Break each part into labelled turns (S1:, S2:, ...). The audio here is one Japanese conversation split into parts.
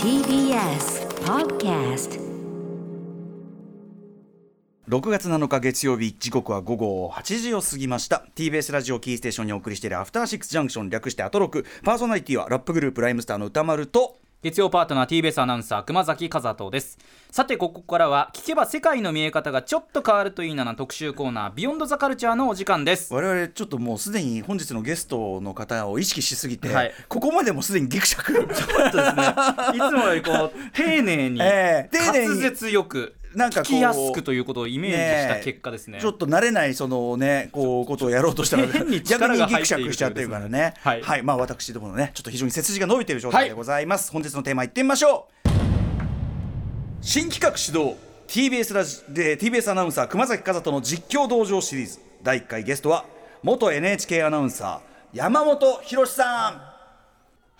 S1: TBS Podcast
S2: 6月7日月曜日時刻は午後8時を過ぎました。TBS ラジオキーステーションにお送りしているアフターシックスジャンクション略してアトロク。パーソナリティはラップグループライムスターの歌丸と
S3: 月曜パートナー TBS アナウンサー熊崎和人です。さてここからは聞けば世界の見え方がちょっと変わるといいなな特集コーナービヨンドザカルチャーのお時間です。
S2: 我々ちょっともうすでに本日のゲストの方を意識しすぎて、
S3: はい。
S2: ここまでもすでにギクシャク。
S3: ちょっとですね。いつもよりこう丁寧に、
S2: ええ丁寧に。
S3: 滑舌よく
S2: なんかこう
S3: 聞きやすくということをイメージした結果ですね。
S2: ちょっと慣れないそのねこうことをやろうとしたら 逆にギクシャ
S3: 入っている
S2: クしちゃってるからね。
S3: とい。うですねはい。
S2: まあ私どものねちょっと非常に背筋が伸びている状態でございます、本日のテーマいってみましょう。新企画始動 TBS ラジで TBS アナウンサー熊崎和人の実況道場シリーズ。第1回ゲストは元 NHK アナウンサー山本博さん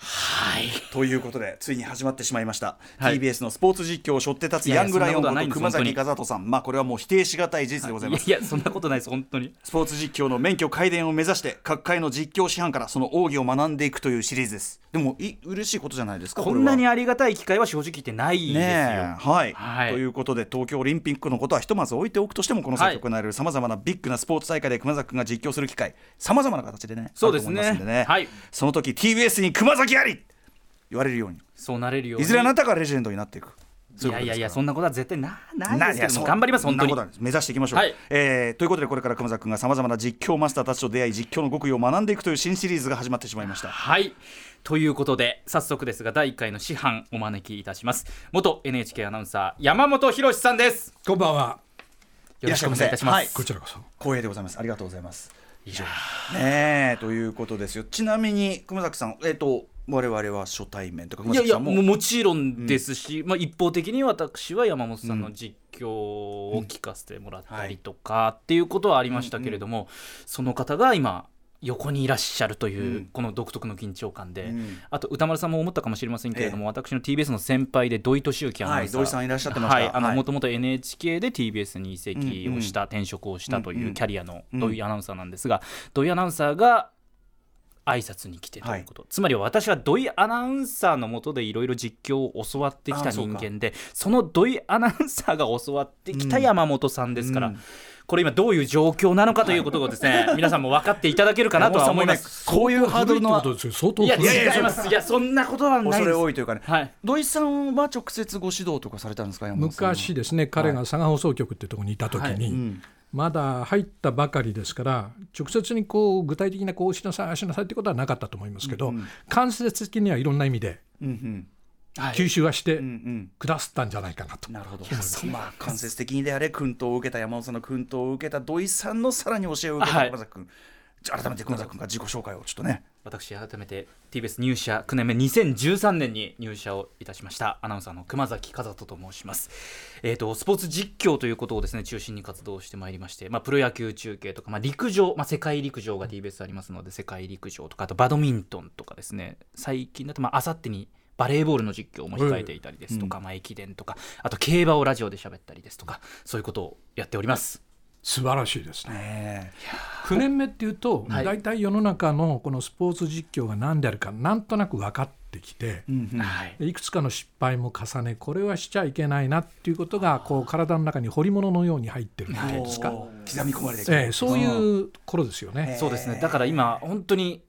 S3: はい。
S2: ということでついに始まってしまいました、
S3: はい。
S2: TBS のスポーツ実況を背負って立つヤングライオンこと熊崎和人さん。まあこれはもう否定しがたい事実でございます。
S3: いやそんなことないです本当に。
S2: スポーツ実況の免許改伝を目指して各界の実況師範からその奥義を学んでいくというシリーズです。でもい嬉しいことじゃないですか
S3: こんなに
S2: あ
S3: ありがたい機会は正直言ってないですよ、
S2: ねえはい、
S3: はい。
S2: ということで東京オリンピックのことはひとまず置いておくとしてもこの先行われるさまざまなビッグなスポーツ大会で熊崎君が実況する機会さまざまな形でね
S3: そうですね。
S2: あると思いますんで
S3: はい。
S2: その時 TBS に熊崎あり！言われるように。
S3: そうなれるように。
S2: いずれあなたがレジェンドになっていく。
S3: いやいやいやそんなことは絶対なない
S2: な
S3: ですけど頑張ります本当に。
S2: そんなことはないです。目指していきましょう、
S3: はい。
S2: えーということでこれから熊崎君がさまざまな実況マスターたちと出会い実況の極意を学んでいくという新シリーズが始まってしまいました。
S3: はい。ということで早速ですが第1回の師範お招きいたします。元 NHK アナウンサー山本博さんです。
S4: こんばんは。
S3: よろしくお願いいたします、
S2: はい。
S4: こちらこそ。
S2: 光栄でございます。ありがとうございます。以上ねえということですよ。ちなみに熊崎さんえっ、と我々は初対面とか熊
S3: いやいや
S2: も
S3: もちろんですし、まあ、一方的に私は山本さんの実況を聞かせてもらったりとかっていうことはありましたけれども、その方が今横にいらっしゃるという、
S2: うん。
S3: この独特の緊張感で、
S2: うん。
S3: あと歌丸さんも思ったかもしれませんけれども、私の TBS の先輩で土井敏之アナウンサー、
S2: はい土井さんいらっしゃってました。
S3: はいあの
S2: はい。
S3: もともと NHK で TBS に移籍をした、
S2: うん
S3: 転職をしたと
S2: うん
S3: いうキャリアの土井アナウンサーなんですが、土井アナウンサーが挨拶に来てということ、つまり私は土井アナウンサーのもとでいろいろ実況を教わってきた人間でその土井アナウンサーが教わってきた山本さんですから、
S2: うん
S3: これ今どういう状況なのかということをですね、皆さんも分かっていただけるかなとは思います。
S2: こういうハードルの
S4: 古い
S3: や。違いますいやそんなことはない
S2: 恐れ多いというかね、
S3: はい
S2: 土井さんは直接ご指導とかされたんですか
S4: 昔ですね、彼が佐賀放送局ってところにいた時に、
S2: うん
S4: まだ入ったばかりですから、直接にこう具体的なこうしなさい、ああしなさいってことはなかったと思いますけど、間接的にはいろんな意味で
S2: うんうん
S3: はい
S4: 吸収はしてくださったんじゃないかなと。
S2: なるほど。まあ間接的にであれ訓導を受けた山本さんの訓導を受けた土井さんのさらに教えを受けた
S3: はい。
S2: 熊崎君、じゃあ改めて熊崎君が自己紹介をちょっとね。
S3: 私改めて TBS 入社9年目2013年に入社をいたしました。アナウンサーの熊崎和人と申します、えー、とスポーツ実況ということをですね中心に活動してまいりまして、まあ、プロ野球中継とか、まあ、陸上、まあ、世界陸上が TBS ありますので世界陸上とかあとバドミントンとかですね。最近だとあさってにバレーボールの実況も控えていたりですとか、まあ、駅伝とかあと競馬をラジオで喋ったりですとかそういうことをやっております。
S4: 素晴らしいですね。
S2: ね
S4: 9年目っていうと、
S3: はい。
S4: 大体世の中のこのスポーツ実況が何であるか、なんとなく分かってきて、
S3: はい
S4: でい。くつかの失敗も重ねこれはしちゃいけないなっていうことがこう体の中に彫り物のように入ってるっていうんですか、
S2: 刻み込まれて
S4: ええそういう頃ですよね。
S3: そうですね。だから今本当に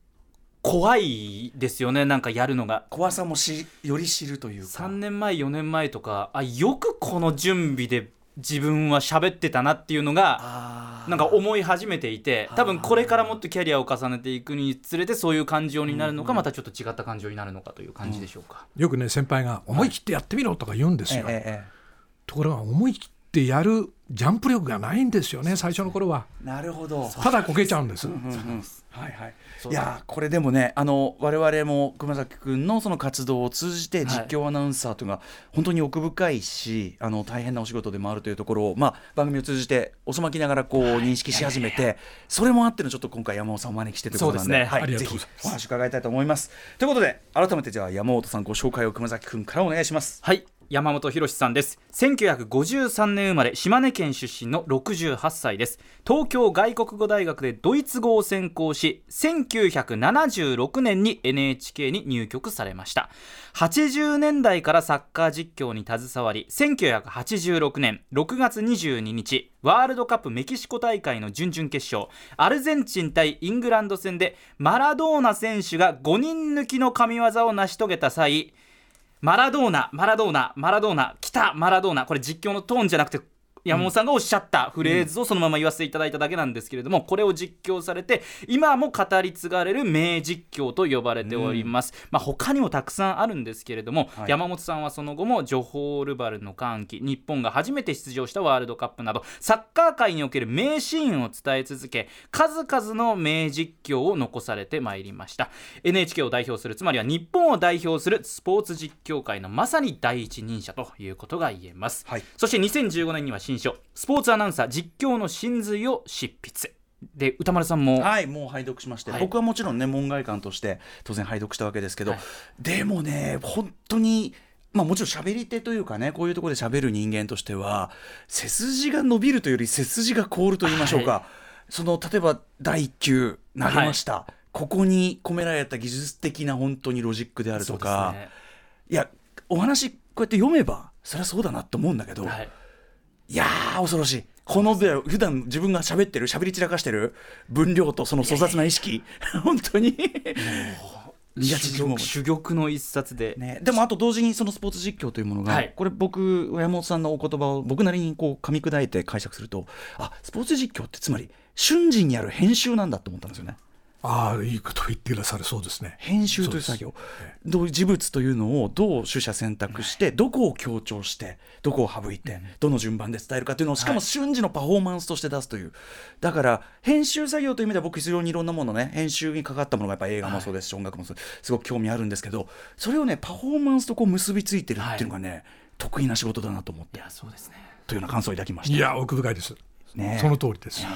S3: 怖いですよねなんかやるのが
S2: 怖さもしより知るというか。
S3: 3年前4年前とかあよくこの準備で自分は喋ってたなっていうのがなんか思い始めていて多分これからもっとキャリアを重ねていくにつれてそういう感情になるのかまたちょっと違った感情になるのかという感じでしょうか、
S4: よくね先輩が思い切ってやってみろとか言うんですよ。
S2: えええ
S4: ところが思い切ってやるジャンプ力がないんですよね最初の頃は。
S2: えなるほど。
S4: ただこけちゃうんです。
S2: うんうんはいはい。いやーこれでもねあの我々も熊崎君のその活動を通じて実況アナウンサーというのが本当に奥深いし、あの大変なお仕事でもあるというところを、まあ、番組を通じて遅まきながらこう認識し始めて、それもあってのちょっと今回山本さんをお招きしてということなんで
S3: そうですね。
S2: はい、ぜひ。お話伺いたいと思います。ということで改めてじゃあ山本さんご紹介を熊崎君からお願いします。
S3: はい山本博さんです。1953年生まれ島根県出身の68歳です。東京外国語大学でドイツ語を専攻し1976年に NHK に入局されました。80年代からサッカー実況に携わり1986年6月22日ワールドカップメキシコ大会の準々決勝アルゼンチン対イングランド戦でマラドーナ選手が5人抜きの神業を成し遂げた際マラドーナ、マラドーナ、マラドーナ、来た、マラドーナ、これ実況のトーンじゃなくて、山本さんがおっしゃったフレーズをそのまま言わせていただいただけなんですけれども、これを実況されて今も語り継がれる名実況と呼ばれております、まあ他にもたくさんあるんですけれども、
S2: はい。
S3: 山本さんはその後もジョホールバルの歓喜日本が初めて出場したワールドカップなどサッカー界における名シーンを伝え続け数々の名実況を残されてまいりました。NHK を代表するつまりは日本を代表するスポーツ実況界のまさに第一人者ということが言えます、
S2: はい。
S3: そして2015年には新書。スポーツアナウンサー実況の真髄を執筆。で歌丸さんも、
S2: はいもう拝読しまして、
S3: はい。
S2: 僕はもちろんね門外漢として当然拝読したわけですけど、
S3: はい。
S2: でもね本当にまあもちろん喋り手というかねこういうところで喋る人間としては背筋が伸びるというより背筋が凍ると言いましょうか、
S3: は
S2: その例えば第1球投げました、ここに込められた技術的な本当にロジックであるとか、
S3: ね。
S2: いやお話こうやって読めばそりゃそうだなと思うんだけど、
S3: はい
S2: いやー恐ろしい。この普段自分が喋ってる喋り散らかしてる分量とその粗雑な意識。本当に。
S3: 珠玉珠玉の一冊で、
S2: ね、でもあと同時にそのスポーツ実況というものが、
S3: はい。
S2: これ僕山本さんのお言葉を僕なりにこう噛み砕いて解釈するとあスポーツ実況ってつまり瞬時にやる編集なんだと思ったんですよね
S4: ああいいこと言ってくださるそうですね。
S2: 編集という作業。どういう事物というのをどう取捨選択して、どこを強調してどこを省いて、どの順番で伝えるかというのをしかも瞬時のパフォーマンスとして出すという、だから編集作業という意味では僕非常にいろんなものね編集にかかったものがやっぱ映画もそうですし、音楽もそうすごく興味あるんですけどそれをねパフォーマンスとこう結びついてるっていうのがね、得意な仕事だなと思って
S3: いやそうですね。
S2: というような感想を抱きました。
S4: いや奥深いです、
S2: ね
S4: その通りです、え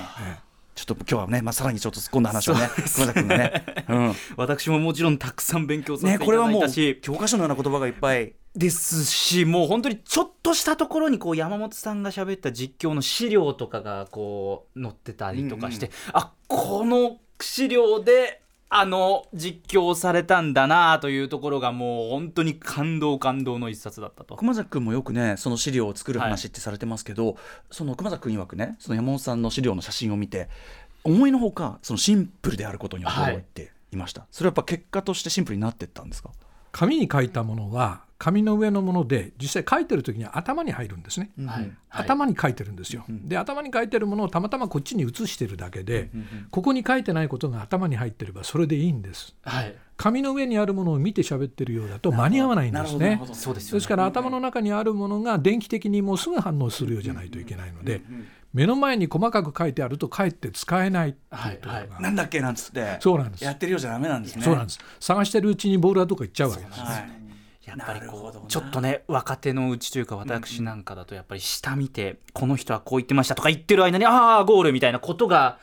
S4: え
S2: ちょっと今日はね、まあ、さらにちょっと突っ込んだ話をね熊田君がね、うん。
S3: 私ももちろんたくさん勉強させ
S2: ね
S3: ていただ
S2: これはいもう
S3: たし、
S2: 教科書のような言葉がいっぱい
S3: ですしもう本当にちょっとしたところにこう山本さんが喋った実況の資料とかがこう載ってたりとかして、あこの資料であの実況されたんだなというところがもう本当に感動感動の一冊だったと。
S2: 熊崎君もよくねその資料を作る話ってされてますけど、その熊崎君曰くねその山本さんの資料の写真を見て思いのほかそのシンプルであることに驚いていました、それはやっぱ結果としてシンプルになっていったんですか、
S4: 紙に書いたものは紙の上のもので実際書いてる時には頭に入るんですね、
S3: はいはい。
S4: 頭に書いてるんですよ、で頭に書いてるものをたまたまこっちに移してるだけで、ここに書いてないことが頭に入ってればそれでいいんです。
S3: はい。
S4: 紙の上にあるものを見て喋ってるようだと間に合わないんですね。
S3: そうですよね。
S4: ですから頭の中にあるものが電気的にもうすぐ反応するようじゃないといけないので目の前に細かく書いてあるとかえって使えないっていうところが、
S2: なんだっけなんつって。
S4: そうなんです。
S2: やってるようじゃダメなんですね。
S4: そうなんです。探してるうちにボールはどっか行っちゃうわけです。
S2: はい
S3: やっぱりこうちょっとね若手のうちというか私なんかだとやっぱり下見てこの人はこう言ってましたとか言ってる間にああゴールみたいなことが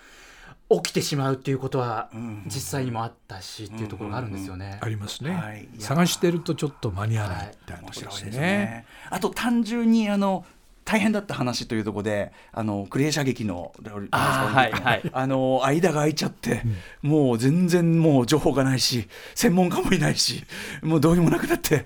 S3: 起きてしまうっていうことは実際にもあったしっていうところがあるんですよね。
S4: ありますね、
S2: はい。
S4: 探してるとちょっと間に合わないみたいな
S2: 面
S4: ところです
S2: 白いです
S4: ね
S2: ね。あと単純にあの大変だった話というところであのクレー射撃の
S3: あーはいはい。
S2: あの間が空いちゃって、もう全然もう情報がないし専門家もいないしもうどうにもなくなって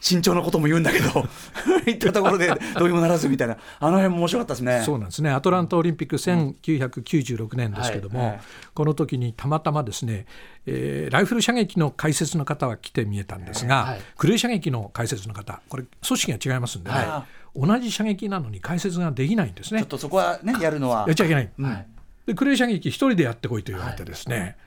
S2: 慎重なことも言うんだけど 言ったところでどうにもならずみたいな。あの辺も面白かったですね。
S4: そうなんですね。アトランタオリンピック1996年ですけども、
S2: はいはい。
S4: この時にたまたまですね、えーライフル射撃の解説の方は来て見えたんですが、
S3: はい
S4: クレー射撃の解説の方これ組織が違いますんでね、
S2: は
S4: 同じ射撃なのに解説ができないんですね。
S2: ちょっとそこはねやるのは。
S4: やっちゃいけない、
S3: はい
S4: でクレー射撃一人でやってこいと言われてですね、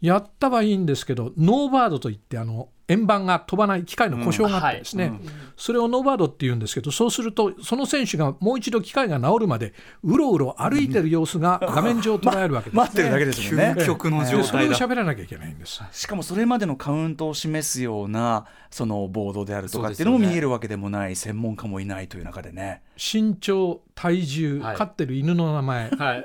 S4: やったはいいんですけどノーバードといってあの円盤が飛ばない機械の故障があってですね、それをノーバードって言うんですけどそうするとその選手がもう一度機械が治るまでうろうろ歩いてる様子が画面上捉えるわけです、ね
S2: 待ってるだけですもんね。
S3: 究極の
S4: でそれを。喋らなきゃいけないんです。
S2: しかもそれまでのカウントを示すようなそのボードであるとかっていうのも見えるわけでもない専門家もいないという中でね。
S4: 身長体重、
S3: はい。
S4: 飼ってる犬の名前。
S3: はい。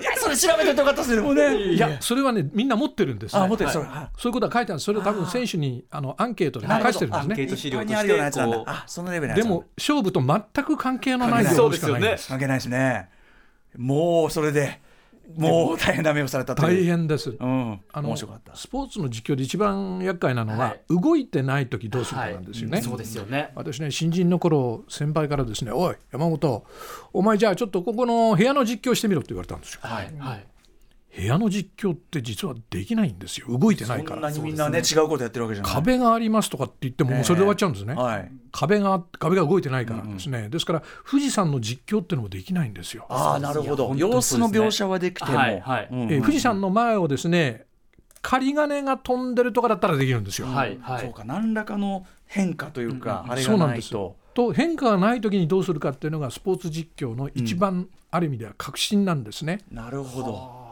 S2: い やそれ調べててよかったですねでもね。
S4: いやそれはねみんな持ってるんです、ね、
S2: あ持ってるそれは
S4: そういうことは書いてあるんです。それを多分選手にあのアンケートで書かしてるんですね。
S3: アンケート資料として
S2: あそのレベルのやつなんだ。
S4: でも勝負と全く関係のない
S2: 関係ない。
S4: 情報しかないんです。
S2: 関係ないですね。もうそれでもう大変な目をされた
S4: 大変です。
S2: うん。
S4: あの
S2: 面白かった。
S4: スポーツの実況で一番厄介なのは、
S3: はい。
S4: 動いてない時どうするかなんですよね、
S3: はい。そうですよね。
S4: 私ね新人の頃先輩からですね「おい山本お前じゃあちょっとここの部屋の実況してみろ」って言われたんですよ。
S3: はい。はい
S4: 部屋の実況って実はできないんですよ。動いてないから。
S2: そんなにみんなね違うことやってるわけじゃない。
S4: 壁がありますとかって言ってももうそれで終わっちゃうんですね、
S2: はい
S4: 壁が壁が動いてないからですね、ですから富士山の実況っていうのもできないんですよ、
S2: ああなるほど。
S3: いや本当に
S2: 様子の描写はできても。
S3: はいはい。
S2: うんうん
S4: えー富士山の前をですね仮金が飛んでるとかだったらできるんですよ、
S3: はいはい。
S2: そうか何らかの変化というか、あれが
S4: そうなんです。
S2: ないと。
S4: と変化がない時にどうするかっていうのがスポーツ実況の一番、ある意味では革新なんですね。
S2: なるほど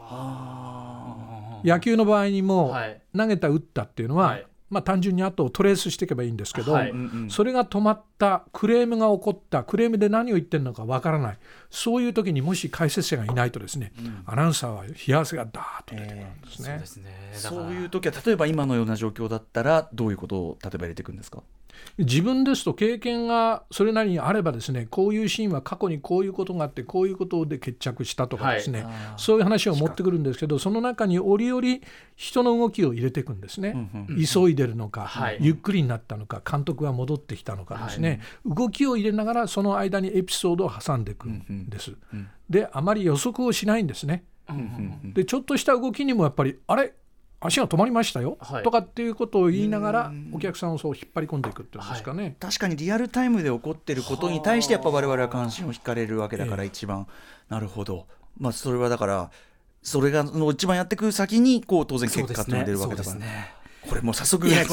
S4: 野球の場合にも、
S3: はい。
S4: 投げた打ったっていうのは、
S3: はい。
S4: まあ単純に後をトレースしていけばいいんですけど、
S3: はい。
S2: うんうん。
S4: それが止まったクレームが起こったクレームで何を言ってるのかわからない。そういう時にもし解説者がいないとですね、アナウンサーは冷や汗がダーッと出てくるんですね。
S3: そうですね。
S2: そういう時は例えば今のような状況だったらどういうことを例えば入れていくんですか？
S4: 自分ですと経験がそれなりにあればですねこういうシーンは過去にこういうことがあってこういうことで決着したとかですね、
S2: はい。
S4: そういう話を持ってくるんですけどその中に折々人の動きを入れていくんですね、急いでるのか、
S3: はい。
S4: ゆっくりになったのか監督が戻ってきたのかですね、動きを入れながらその間にエピソードを挟んでいくんです、であまり予測をしないんですね、でちょっとした動きにもやっぱりあれ？足が止まりましたよ、
S3: はい。
S4: とかっていうことを言いながらお客さんをそう引っ張り込んでいくっていうんですかね、
S2: 確かにリアルタイムで起こってることに対してやっぱ我々は関心を引かれるわけだから一番、なるほど。まあそれはだからそれがの一番やっていく先にこう当然結果って出るわけだから、
S3: ね
S2: これもう早速
S3: いや、
S2: ね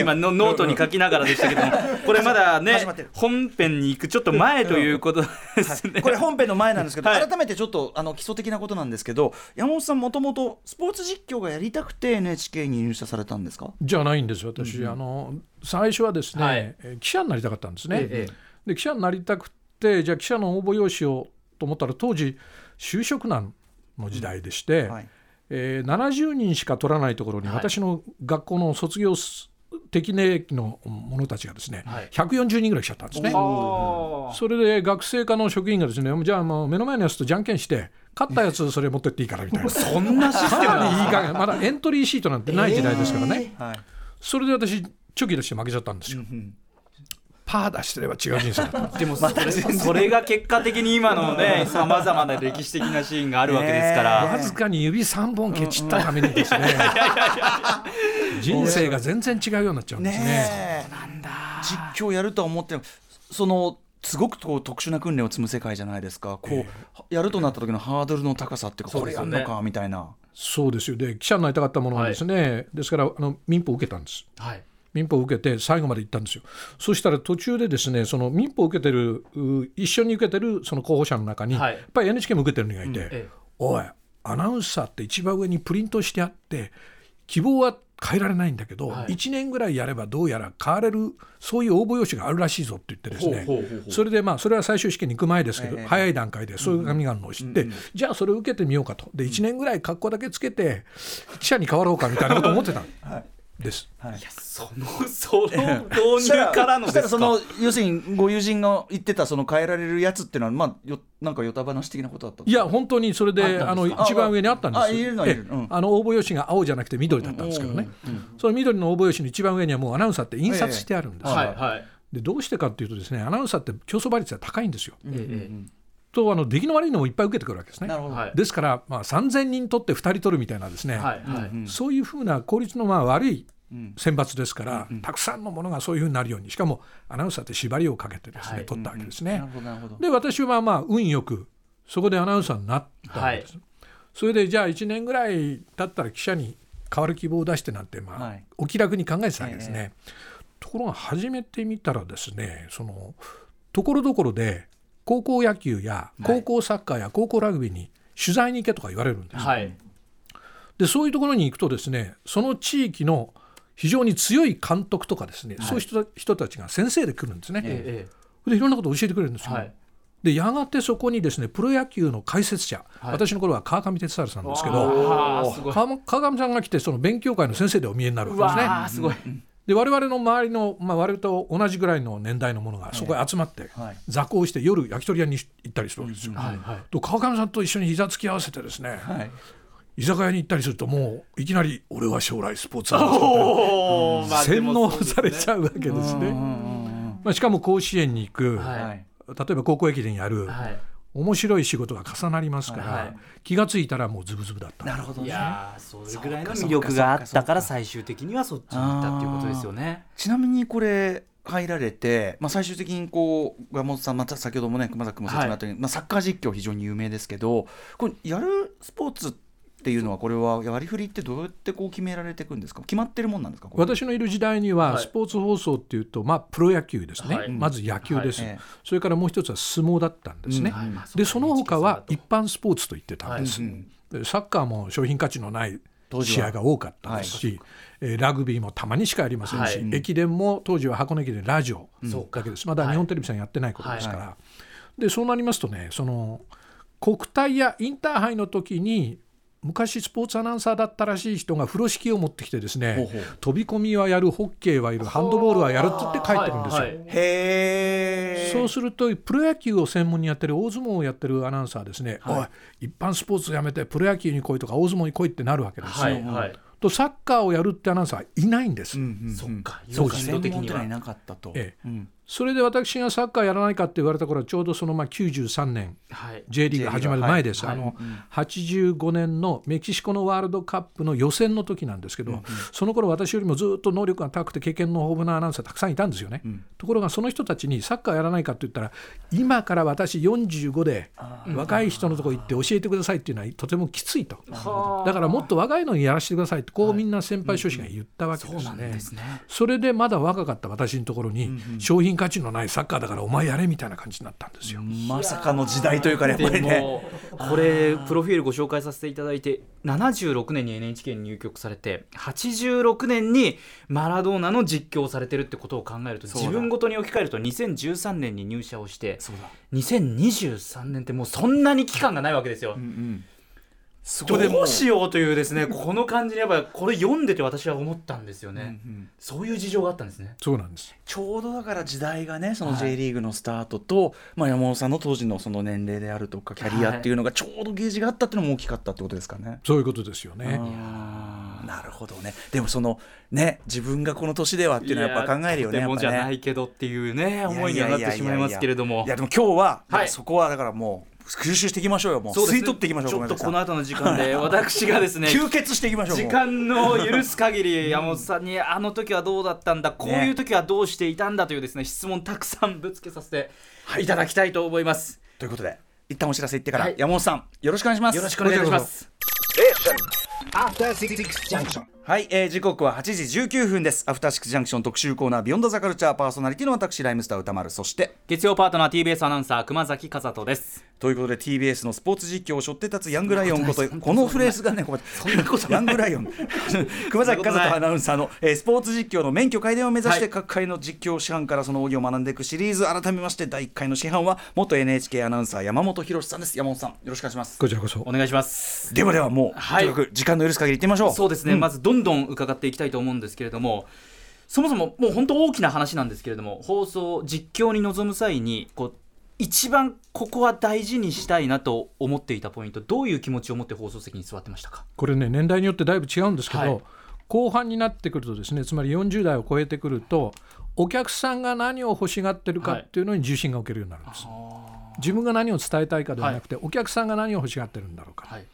S3: 今のノートに書きながらでしたけども、これまだね
S2: 始まってる、
S3: 本編に行くちょっと前ということですね。
S2: これ本編の前なんですけど、
S3: はい。
S2: 改めてちょっとあの基礎的なことなんですけど山本さんもともとスポーツ実況がやりたくて NHK に入社されたんですか？
S4: じゃないんですよ私、あの最初はですね、
S3: はい。
S4: えー記者になりたかったんですね、
S3: ええ
S4: で記者になりたくてじゃあ記者の応募用紙をと思ったら当時就職難の時代でして、
S2: はい
S4: えー70人しか取らないところに、
S3: はい。
S4: 私の学校の卒業適齢期の者たちがですね、
S3: はい。
S4: 140人ぐらい来ちゃったんですね。
S3: あ
S4: それで学生課の職員がですねじゃあもう目の前のやつとじゃんけんして勝ったやつそれ持ってっていいからみたいな。
S3: そんなシステム
S4: かなりいい
S3: な
S4: 加減まだエントリーシートなんてない時代ですからね、
S2: はい。
S4: それで私チョキ出して負けちゃったんですよ、パー出してれば違う人生だった。
S3: でもそれそれが結果的に今のねさまざまな歴史的なシーンがあるわけですから、
S4: わずかに指3本ケチったためにですね。人生が全然違うようになっちゃうんですね
S2: ねえ実況やるとは思ってそのすごくこう特殊な訓練を積む世界じゃないですかこう、やるとなった時のハードルの高さっていうかこれやんのかみたいな
S4: そうですよで記者になりたかったものはですね、ですからあの民法を受けたんです
S3: はい
S4: 民法を受けて最後まで行ったんですよ。そしたら途中でですねその民法を受けてるう一緒に受けてるその候補者の中に、
S3: はい。
S4: やっぱり NHK も受けてる人がいて、
S3: ええ。
S4: おいアナウンサーって一番上にプリントしてあって希望は変えられないんだけど、
S3: はい。
S4: 1年ぐらいやればどうやら変われるそういう応募用紙があるらしいぞって言ってですね。それでまあそれは最終試験に行く前ですけど、
S2: ええ。
S4: 早い段階でそういう紙があるのを知って、じゃあそれを受けてみようかと。で1年ぐらい格好だけつけて記者に変わろうかみたいなことを思ってたんです。
S3: その その導入からのですか？
S2: その要するにご友人が言ってたその変えられるやつっていうのはまあよなんかよた話的なことだったんですか？
S4: いや本当にそれであの一番上にあったんです。
S2: あるのる。
S4: ええ
S2: うん。
S4: あの応募用紙が青じゃなくて緑だったんですけどね、その緑の応募用紙の一番上にはもうアナウンサーって印刷してあるんですよ、
S3: はいはい
S4: でどうしてかっていうとですねアナウンサーって競争倍率が高いんですよ、
S3: ええ
S4: とあの出来の悪いのもいっぱい受けてくるわけですね。
S2: なるほど、
S3: はい。
S4: ですから、まあ、3000人取って2人取るみたいなですね、
S3: はいはい。
S4: そういうふうな効率のまあ悪い
S2: ん
S4: 選抜ですから、たくさんのものがそういうふうになるようにしかもアナウンサーって縛りをかけてですね、
S3: はい。
S4: 取ったわけですね。
S2: なるほどなるほど。
S4: で私はまあ運よくそこでアナウンサーになったわけです、それでじゃあ1年ぐらい経ったら記者に変わる希望を出してなんてまあ、
S2: はい。
S4: お気楽に考えてたわけですね、ところが始めてみたらですねそのところどころで高校野球や高校サッカーや高校ラグビーに取材に行けとか言われるんです、
S3: はい。
S4: でそういうところに行くとですねその地域の非常に強い監督とかですね、そういう人人たちが先生で来るんですね、
S3: ええ
S4: でいろんなことを教えてくれるんですよ、
S3: はい。
S4: でやがてそこにですねプロ野球の解説者、
S3: はい。
S4: 私の頃は川上哲治さんですけど
S3: す
S4: 川川上さんが来てその勉強会の先生でお見えになる
S3: う
S4: わけですね。
S3: すごい、
S4: で我々の周りの、まあ、我々と同じぐらいの年代のものがそこへ集まって、
S2: はい。
S4: 座高して夜焼き鳥屋に行ったりするわけですよ。
S3: はい。はい。
S4: と川上さんと一緒に膝つき合わせてですね、
S2: はい
S4: 居酒屋に行ったりするともういきなり「俺は将来スポーツマンだぞ
S3: おーまあで
S4: 洗
S3: も
S4: 脳されちゃうわけですね。まあ、しかも甲子園に行く、
S3: はい。
S2: はい
S4: 例えば高校駅伝やる、
S3: はい。
S4: 面白い仕事が重なりますから、
S3: はい。
S4: 気が付いたらもうズブズブだった。
S3: い
S2: なるほどね。
S3: やーそれぐらいの魅力があった
S2: か
S3: ら最終的にはそっちに行ったっていうことですよね。
S2: ちなみにこれ入られて、まあ、最終的にこう山本さんまた先ほどもね熊崎君も説明あったように、まあ、サッカー実況非常に有名ですけどこれやるスポーツっていうのはこれは割り振りってどうやってこう決められていくんですか？決まってるもんなんですか？
S4: 私のいる時代には
S3: はい。
S4: スポーツ放送っていうと、まあ、プロ野球ですね、
S3: はい
S4: まず野球です、
S2: はい。ええ
S4: それからもう一つは相撲だったんですね、
S2: うん。
S3: はい。まあ
S4: でその他は一般スポーツと言ってたんです、
S2: うん
S4: でサッカーも商品価値のない試合が多かったですし、えーラグビーもたまにしかありませんし、
S3: はい。
S4: 駅伝も当時は箱根駅伝ラジオだけです、まだ日本テレビさんやってないことですから、
S2: は
S4: でそうなりますとねその国体やインターハイの時に昔スポーツアナウンサーだったらしい人が風呂敷を持ってきてですね
S2: ほうほう。
S4: 飛び込みはやるホッケーはいるハンドボールはやるって言って帰ってくるんですよ。
S3: はい。はい。
S2: へえ
S4: そうするとプロ野球を専門にやってる大相撲をやってるアナウンサーはですね、
S2: はい。
S4: おい一般スポーツやめてプロ野球に来いとか大相撲に来いってなるわけですよ。
S3: はいはい。
S4: とサッカーをやるってアナウンサーはいないんです。
S3: そっか。
S4: そう
S3: 有感度的には
S2: なかったと、
S4: ええ。
S2: うん
S4: それで私がサッカーやらないかって言われた頃はちょうどそのまあ93年
S3: はい。
S4: J リーグが始まる前です、
S3: はい。
S4: あの85年のメキシコのワールドカップの予選の時なんですけど、その頃私よりもずっと能力が高くて経験の豊富なアナウンサーたくさんいたんですよね、ところがその人たちにサッカーやらないかって言ったら今から私45で若い人のとこ行って教えてくださいっていうのはとてもきついと。だからもっと若いのにやらせてくださいってこうみんな先輩諸子が言ったわけ。ですね。それでまだ若かった私のところに商品価値のないサッカーだからお前やれみたいな感じになったんですよ。
S2: まさかの時代というかねやっぱりね
S3: これプロフィールご紹介させていただいて76年に NHK に入局されて86年にマラドーナの実況をされてるってことを考えると自分ごとに置き換えると2013年に入社をして
S2: そうだ
S3: 2023年ってもうそんなに期間がないわけですよ。
S2: うんそ
S3: どうしようというですねこの感じにやっぱりこれ読んでて私は思ったんですよね、そういう事情があったんですね。
S4: そうなんです。
S2: ちょうどだから時代がねその
S3: はい。
S2: J リーグのスタートと、まあ、山本さんの当時のその年齢であるとかキャリアっていうのがちょうどゲージがあったっていうのも大きかったってことですかね。
S4: そういうことですよね。
S2: なるほどね。でもそのね自分がこの年ではっていうのはやっぱ考えるよね
S3: もじゃないけどっていうね思いにはなってしまいますけれども。
S2: いやでも今日は、
S3: はい。
S2: そこはだからもう吸収していきましょうよもう。吸い取っていきましょう
S3: ちょっとこの後の時間で 私がですね
S2: 吸血していきましょう
S3: 時間の許す限り山本さんにあの時はどうだったんだこういう時はどうしていたんだというですね質問たくさんぶつけさせてい。ただきたいと思います、
S2: ということで一旦お知らせ行ってから、
S3: はい。
S2: 山本さんよろしくお願いします。
S3: よろしくお願いします。
S5: Junction.
S2: はい、えー、時刻は8時19分です。アフターシックスジャンクション特集コーナービヨンドザカルチャーパーソナリティの私ライムスター歌丸。そして
S3: 月曜パートナー TBS アナウンサー熊崎和人です。
S2: ということで TBS のスポーツ実況を背負って立つヤングライオンことこのフレーズがねこれヤングライオン。熊崎和人アナウンサーの、えースポーツ実況の免許改伝を目指して
S3: はい。
S2: 各界の実況師範からその奥義を学んでいくシリーズ。改めまして第1回の師範は元 NHK アナウンサー山本博さんです。山本さんよろしくお願いします。
S4: こちらこそ。
S3: お願いします
S2: ではではもう、
S3: はい。
S2: とにかく時間の許す限り行ってみましょう。
S3: そうですね、まずどんどん伺っていきたいと思うんですけれどもそもそももう本当大きな話なんですけれども放送実況に臨む際にこう一番ここは大事にしたいなと思っていたポイントどういう気持ちを持って放送席に座ってましたか？
S4: これね年代によってだいぶ違うんですけど、
S3: はい。
S4: 後半になってくるとですねつまり40代を超えてくるとお客さんが何を欲しがってるかっていうのに重心が置けるようになるんです、自分が何を伝えたいかではなくて、お客さんが何を欲しがってるんだろうか、
S3: はい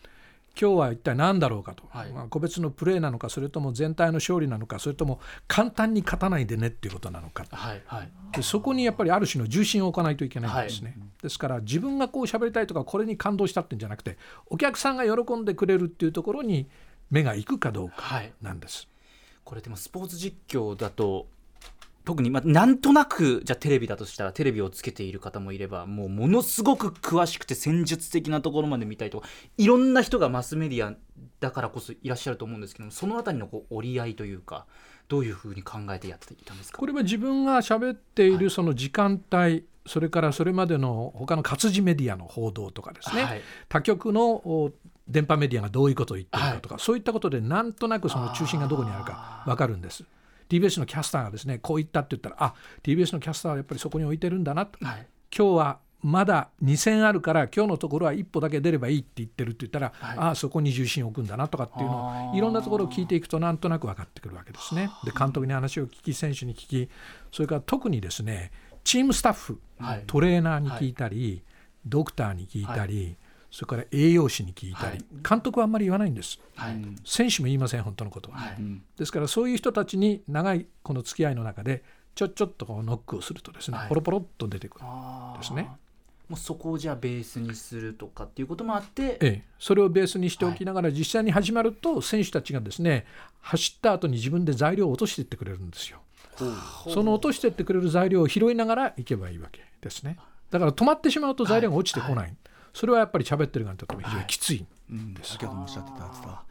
S4: 今日は一体何だろうかと、
S3: はい。
S4: まあ、個別のプレーなのかそれとも全体の勝利なのかそれとも簡単に勝たないでねっていうことなのか。
S3: はいはい。
S4: でそこにやっぱりある種の重心を置かないといけないんですね、ですから自分がこう喋りたいとかこれに感動したってんじゃなくてお客さんが喜んでくれるっていうところに目が行くかどうか
S3: はい。
S4: なんです。
S3: これでもスポーツ実況だと特にまあなんとなくじゃあテレビだとしたらテレビをつけている方もいればもうものすごく詳しくて戦術的なところまで見たいとかいろんな人がマスメディアだからこそいらっしゃると思うんですけどもそのあたりのこう折り合いというかどういうふうに考えてやっていたんですか？
S4: これは自分が喋っているその時間帯それからそれまでの他の活字メディアの報道とかですね、
S3: はい。
S4: 他局のお電波メディアがどういうことを言ってるかとか、そういったことでなんとなくその中心がどこにあるか分かるんです。TBS のキャスターがですねこう言ったって言ったらあ TBS のキャスターはやっぱりそこに置いてるんだなと、
S3: はい。
S4: 今日はまだ2戦あるから今日のところは一歩だけ出ればいいって言ってるって言ったら、ああそこに重心を置くんだなとかっていうのをいろんなところを聞いていくとなんとなく分かってくるわけですね。で監督に話を聞き選手に聞きそれから特にですねチームスタッフ、
S3: はい。
S4: トレーナーに聞いたり、ドクターに聞いたり、それから栄養士に聞いたり、監督はあんまり言わないんです。
S3: はい
S4: 選手も言いません本当のことは、ですからそういう人たちに長いこの付き合いの中でちょちょっとこうノックをするとですね、
S3: はい
S4: ポロポロっと出てくるんですね。
S3: もうそこをじゃあベースにするとかっていうこともあって、
S4: ええ、それをベースにしておきながら、実際に始まると選手たちがですね走った後に自分で材料を落としていってくれるんですよ。その落としていってくれる材料を拾いながら行けばいいわけですね。だから止まってしまうと材料が落ちてこない。それはやっぱり喋ってる側にとっても非常にきつい。
S2: うん先ほどもおっしゃってたやつだ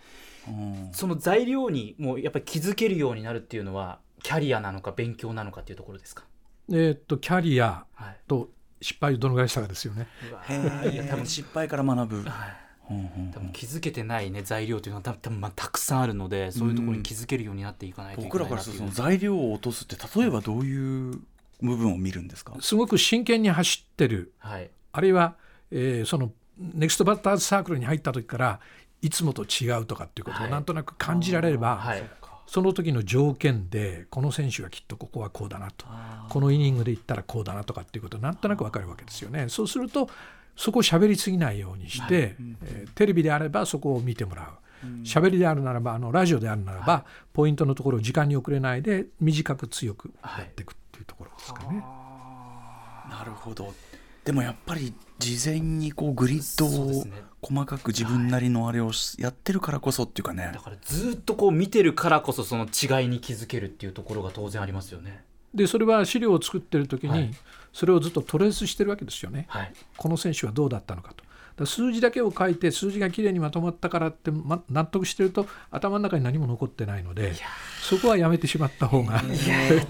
S2: うん。
S3: その材料にもうやっぱり気づけるようになるっていうのはキャリアなのか勉強なのかっていうところですか？
S4: えーっとキャリア
S3: はい。
S4: と失敗をどのぐらいしたかですよね。
S3: うわ
S2: へえ多分失敗から学ぶ、
S3: はい。
S2: うんうん
S3: 多分気づけてないね材料というのは多分多分まあたくさんあるのでそういうところに気づけるようになっていかないといけ
S2: 僕
S3: ないなっていう。
S2: らからするとその材料を落とすって例えばどういう部分を見るんですか？
S4: すごく真剣に走ってる。
S3: はい。
S4: あるいは、えーそのネクストバッターズサークルに入った時からいつもと違うとかっていうことを
S3: はい。
S4: なんとなく感じられれば、
S3: はい。
S4: その時の条件でこの選手はきっとここはこうだなと。このイニングでいったらこうだなとかっていうことなんとなく分かるわけですよね。そうするとそこを喋りすぎないようにして、えーテレビであればそこを見てもらう。喋りであるならばあのラジオであるならば、ポイントのところを時間に遅れないで短く強くやっていくっていうところですかね。
S2: なるほどでもやっぱり事前にこうグリッドを細かく自分なりのあれをやってるからこそっていうかね
S3: だからずっとこう見てるからこそその違いに気づけるっていうところが当然ありますよね。
S4: でそれは資料を作ってる時に、
S3: はい
S4: それをずっとトレースしてるわけですよね。
S3: はい。
S4: この選手はどうだったのかと。数字だけを書いて数字がきれいにまとまったからって、ま、納得してると頭の中に何も残ってないのでそこはやめてしまった方が。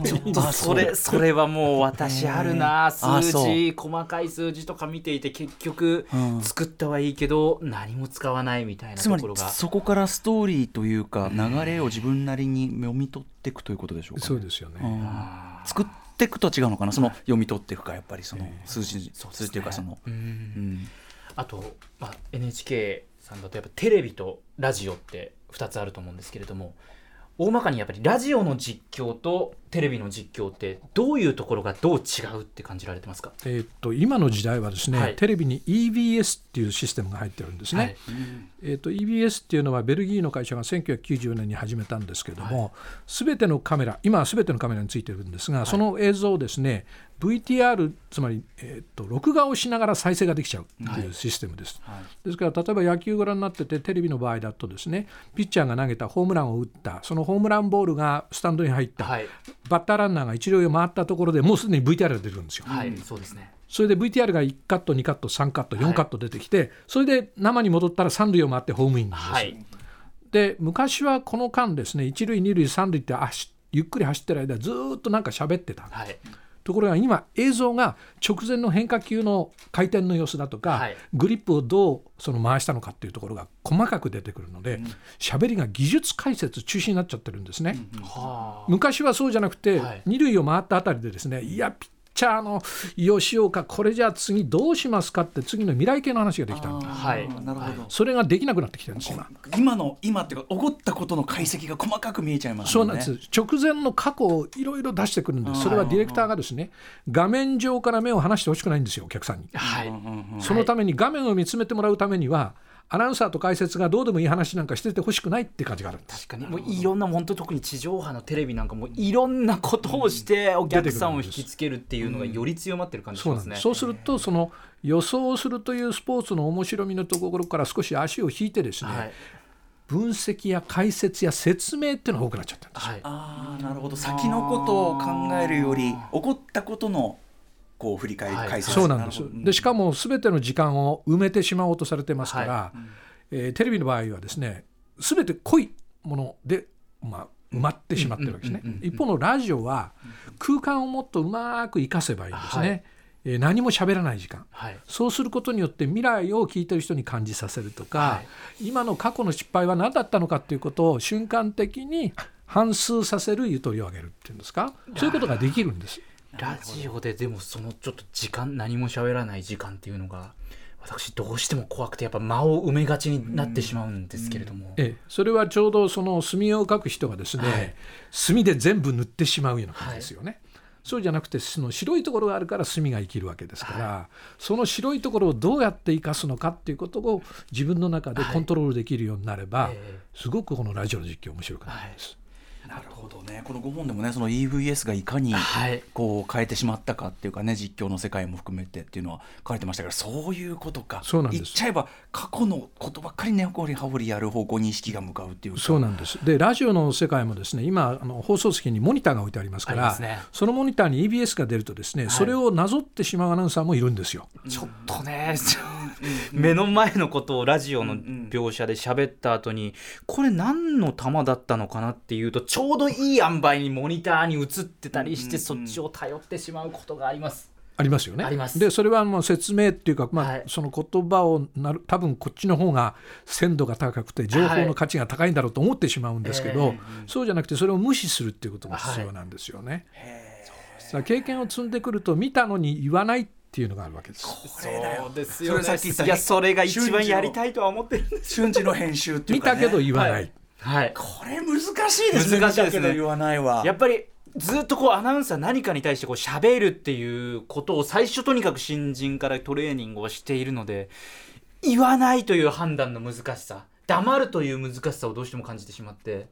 S3: ちょっとそれそれはもう私あるな。数字細かい数字とか見ていて結局
S2: うん。
S3: 作ったはいいけど何も使わないみたいなところが。
S2: そこからストーリーというか流れを自分なりに読み取っていくということでしょうか、ね、
S4: そうですよね。
S2: うん。作っていくとは違うのかな？その読み取っていくかやっぱりその数字、数字というかその、
S3: うん。
S2: うん
S3: あと、まあ、NHK さんだとやっぱテレビとラジオって2つあると思うんですけれども大まかにやっぱりラジオの実況とテレビの実況ってどういうところがどう違うって感じられてますか？
S4: えーっと今の時代はですね、
S3: はい。
S4: テレビに EBS っていうシステムが入ってるんですね。
S3: はい。
S4: えー、と EBS っていうのはベルギーの会社が1990年に始めたんですけれども、すべてのカメラ今はすべてのカメラについてるんですが、その映像をですね VTR つまり、えー、と録画をしながら再生ができちゃうっていうシステムです。ですから例えば野球ご覧になっててテレビの場合だとですねピッチャーが投げたホームランを打ったそのホームランボールがスタンドに入った、
S3: はい、
S4: バッターランナーが一塁を回ったところでもうすでに VTR が出てるんですよ。
S3: はい、そうですね。
S4: それで VTR が1カット2カット3カット4カット出てきて、それで生に戻ったら三塁を回ってホームインです。
S3: はい。
S4: で昔はこの間ですね一塁二塁三塁って足ゆっくり走ってる間ずーっとなんか喋ってた、
S3: はい
S4: ところが今映像が直前の変化球の回転の様子だとか、
S3: はい
S4: グリップをどうその回したのかっていうところが細かく出てくるので喋、りが技術解説中心になっちゃってるんですね。
S3: は
S4: 昔はそうじゃなくて、
S3: はい
S4: 二塁を回ったあたりでですねいやピッチャーの吉岡これじゃあ次どうしますかって次の未来系の話ができたんです
S3: はい。
S2: なるほど、
S4: それができなくなってきてるんです今。
S2: 今の今っていうか起こったことの解析が細かく見えちゃいますもね。
S4: そうんなんです。直前の過去をいろいろ出してくるんです。それはディレクターがですね画面上から目を離してほしくないんですよお客さんに。
S3: はい、
S4: そのために画面を見つめてもらうためにはアナウンサーと解説がどうでもいい話なんかしててほしくないって感じがあるんです。
S3: 確かに。もういろんな本当特に地上波のテレビなんかもいろんなことをしてお客さんを引きつけるっていうのがより強まってる感じしますね。
S4: なんそうするとその予想するというスポーツの面白みのところから少し足を引いてですね、
S3: はい。
S4: 分析や解説や説明っていうのが多くなっちゃったんですよ。
S3: はい
S2: ああなるほど。先のことを考えるより起こったことのこう振り返り、
S4: そうなんです。でしかも全ての時間を埋めてしまおうとされてますから、
S3: は
S4: えーテレビの場合はですね全て濃いもので、まあ、埋まってしまってるわけですね。一方のラジオは空間をもっとうまく生かせばいいんですね。
S3: はい。
S4: えー何も喋らない時間。
S3: はい。
S4: そうすることによって未来を聞いてる人に感じさせるとか、
S3: は
S4: 今の過去の失敗は何だったのかっていうことを瞬間的に反芻させるゆとりを上げるっていうんですか？そういうことができるんです。
S3: ラジオででもそのちょっと時間何も喋らない時間っていうのが私どうしても怖くてやっぱ間を埋めがちになってしまうんですけれども、
S4: ええ、それはちょうどその墨を描く人がですね、
S3: はい。
S4: 墨で全部塗ってしまうような感じですよね。そうじゃなくてその白いところがあるから墨が生きるわけですから、その白いところをどうやって生かすのかっていうことを自分の中でコントロールできるようになれば、
S3: ええ。
S4: すごくこのラジオの実況面白くなるんです。
S2: なるほどね。この5本でもねその EVS がいかに
S3: はい。
S2: こう変えてしまったかっていうかね実況の世界も含めてっていうのは書いてましたからそういうことか。
S4: そうなんです。
S2: 言っちゃえば過去のことばっかり根掘り葉掘りやる方向に意識が向かうっていうか。
S4: そうなんです。でラジオの世界もですね今あの放送席にモニターが置いてありますから
S3: ね。
S4: そのモニターに EBS が出るとですね、それをなぞってしまうアナウンサーもいるんですよ。
S3: ちょっとね、目の前のことをラジオの描写で喋った後に、これ何の玉だったのかなっていうとちょうどいい塩梅にモニターに映ってたりして、そっちを頼ってしまうことがあります。
S4: ありますよね。
S3: あります
S4: でそれはもう説明っていうか、まあ
S3: はい
S4: その言葉をなる多分こっちの方が鮮度が高くて情報の価値が高いんだろうと思ってしまうんですけど、そうじゃなくてそれを無視するっていうことが必要なんですよね。だから経験を積んでくると見たのに言わないっていうのがあるわけです。
S3: そうです
S2: よねそれさっき言った
S3: いやそれが一番やりたいとは思ってるんです。
S2: 瞬時の編集っていうか、ね、
S4: 見たけど言わない。
S3: はい。はい。
S2: これ難しいですね
S3: 難しいですね。
S2: 言わないわ。
S3: やっぱりずっとこうアナウンサー何かに対してこう喋るっていうことを最初とにかく新人からトレーニングをしているので言わないという判断の難しさ黙るという難しさをどうしても感じてしまって